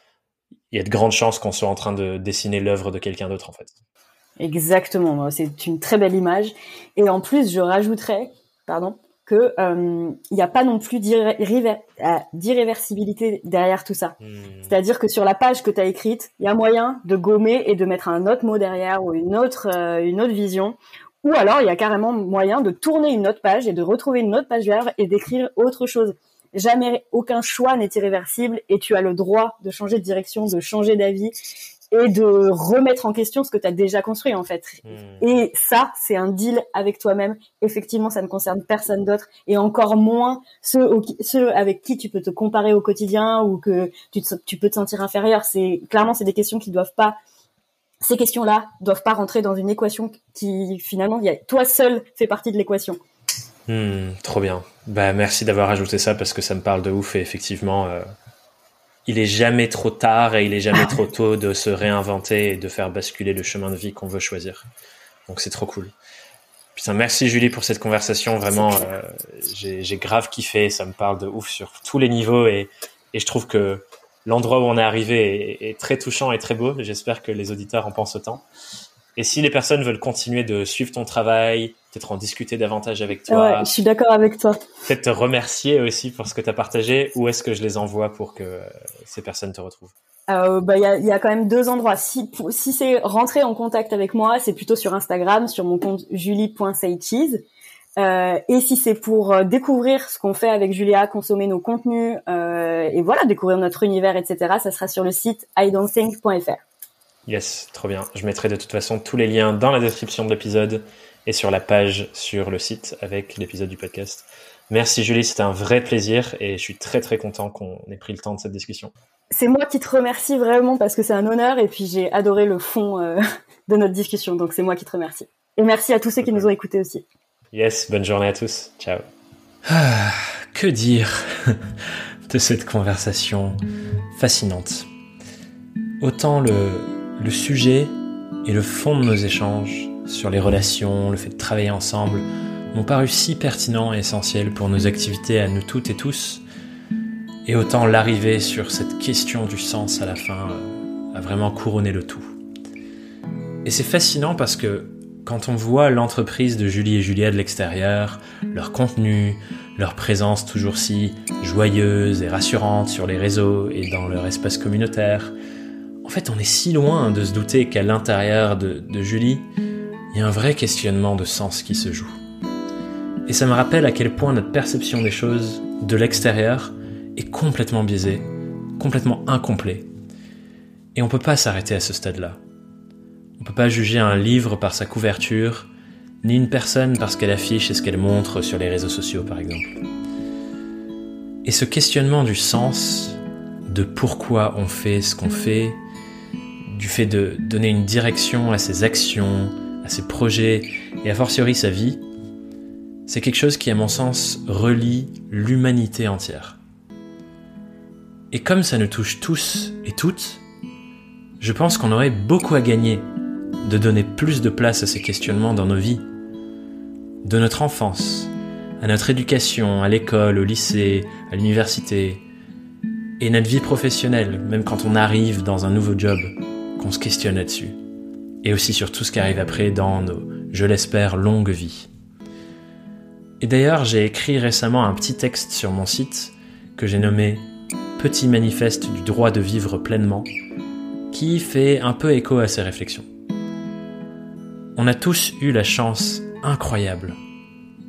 [SPEAKER 1] il y a de grandes chances qu'on soit en train de dessiner l'œuvre de quelqu'un d'autre en fait.
[SPEAKER 2] Exactement, c'est une très belle image. Et en plus, je rajouterais, pardon, que euh, il n'y a pas non plus euh, d'irréversibilité derrière tout ça. Hmm. C'est-à-dire que sur la page que tu as écrite, il y a moyen de gommer et de mettre un autre mot derrière ou une autre euh, une autre vision. Ou alors il y a carrément moyen de tourner une autre page et de retrouver une autre page derrière et d'écrire autre chose. Jamais aucun choix n'est irréversible et tu as le droit de changer de direction, de changer d'avis et de remettre en question ce que tu as déjà construit en fait. Hmm. Et ça, c'est un deal avec toi-même. Effectivement, ça ne concerne personne d'autre et encore moins ceux, ceux avec qui tu peux te comparer au quotidien ou que tu, tu peux te sentir inférieur. C'est clairement, c'est des questions qui doivent pas ces questions-là doivent pas rentrer dans une équation qui finalement, y a, toi seul fait partie de l'équation.
[SPEAKER 1] Hmm, trop bien. Bah merci d'avoir ajouté ça parce que ça me parle de ouf et effectivement. Euh il est jamais trop tard et il est jamais trop tôt de se réinventer et de faire basculer le chemin de vie qu'on veut choisir. Donc c'est trop cool. Putain, merci Julie pour cette conversation. Vraiment, euh, j'ai grave kiffé. Ça me parle de ouf sur tous les niveaux et, et je trouve que l'endroit où on est arrivé est, est, très touchant et très beau. J'espère que les auditeurs en pensent autant. Et si les personnes veulent continuer de suivre ton travail, peut-être en discuter davantage avec toi.
[SPEAKER 2] Ouais, je suis d'accord avec toi.
[SPEAKER 1] Peut-être te remercier aussi pour ce que tu as partagé. Où est-ce que je les envoie pour que ces personnes te retrouvent?
[SPEAKER 2] Euh, bah, il y a, y a, quand même deux endroits. Si, si c'est rentrer en contact avec moi, c'est plutôt sur Instagram, sur mon compte julie.saycheese. Euh, et si c'est pour euh, découvrir ce qu'on fait avec Julia, consommer nos contenus euh, et voilà, découvrir notre univers, etc., ça sera sur le site idon'tthink.fr.
[SPEAKER 1] Yes, trop bien. Je mettrai de toute façon tous les liens dans la description de l'épisode et sur la page sur le site avec l'épisode du podcast. Merci Julie, c'était un vrai plaisir et je suis très très content qu'on ait pris le temps de cette discussion.
[SPEAKER 2] C'est moi qui te remercie vraiment parce que c'est un honneur et puis j'ai adoré le fond euh, de notre discussion, donc c'est moi qui te remercie. Et merci à tous ceux qui nous ont écoutés aussi.
[SPEAKER 1] Yes, bonne journée à tous. Ciao. Ah, que dire de cette conversation fascinante Autant le, le sujet et le fond de nos échanges sur les relations, le fait de travailler ensemble, m'ont paru si pertinents et essentiels pour nos activités à nous toutes et tous, et autant l'arrivée sur cette question du sens à la fin euh, a vraiment couronné le tout. Et c'est fascinant parce que quand on voit l'entreprise de Julie et Julia de l'extérieur, leur contenu, leur présence toujours si joyeuse et rassurante sur les réseaux et dans leur espace communautaire, en fait on est si loin de se douter qu'à l'intérieur de, de Julie, il y a un vrai questionnement de sens qui se joue. Et ça me rappelle à quel point notre perception des choses de l'extérieur est complètement biaisée, complètement incomplet. Et on peut pas s'arrêter à ce stade-là. On peut pas juger un livre par sa couverture, ni une personne parce qu'elle affiche et ce qu'elle montre sur les réseaux sociaux, par exemple. Et ce questionnement du sens, de pourquoi on fait ce qu'on fait, du fait de donner une direction à ses actions, à ses projets et a fortiori sa vie, c'est quelque chose qui, à mon sens, relie l'humanité entière. Et comme ça nous touche tous et toutes, je pense qu'on aurait beaucoup à gagner de donner plus de place à ces questionnements dans nos vies, de notre enfance, à notre éducation, à l'école, au lycée, à l'université, et notre vie professionnelle, même quand on arrive dans un nouveau job, qu'on se questionne là-dessus et aussi sur tout ce qui arrive après dans nos, je l'espère, longues vies. Et d'ailleurs, j'ai écrit récemment un petit texte sur mon site que j'ai nommé Petit manifeste du droit de vivre pleinement, qui fait un peu écho à ces réflexions. On a tous eu la chance incroyable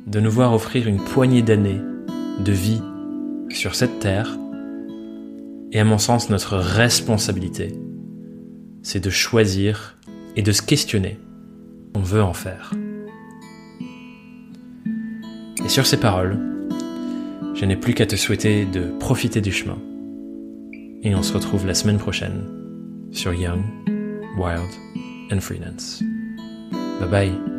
[SPEAKER 1] de nous voir offrir une poignée d'années de vie sur cette terre, et à mon sens, notre responsabilité, c'est de choisir et de se questionner. On veut en faire. Et sur ces paroles, je n'ai plus qu'à te souhaiter de profiter du chemin. Et on se retrouve la semaine prochaine sur Young, Wild and Freelance. Bye bye.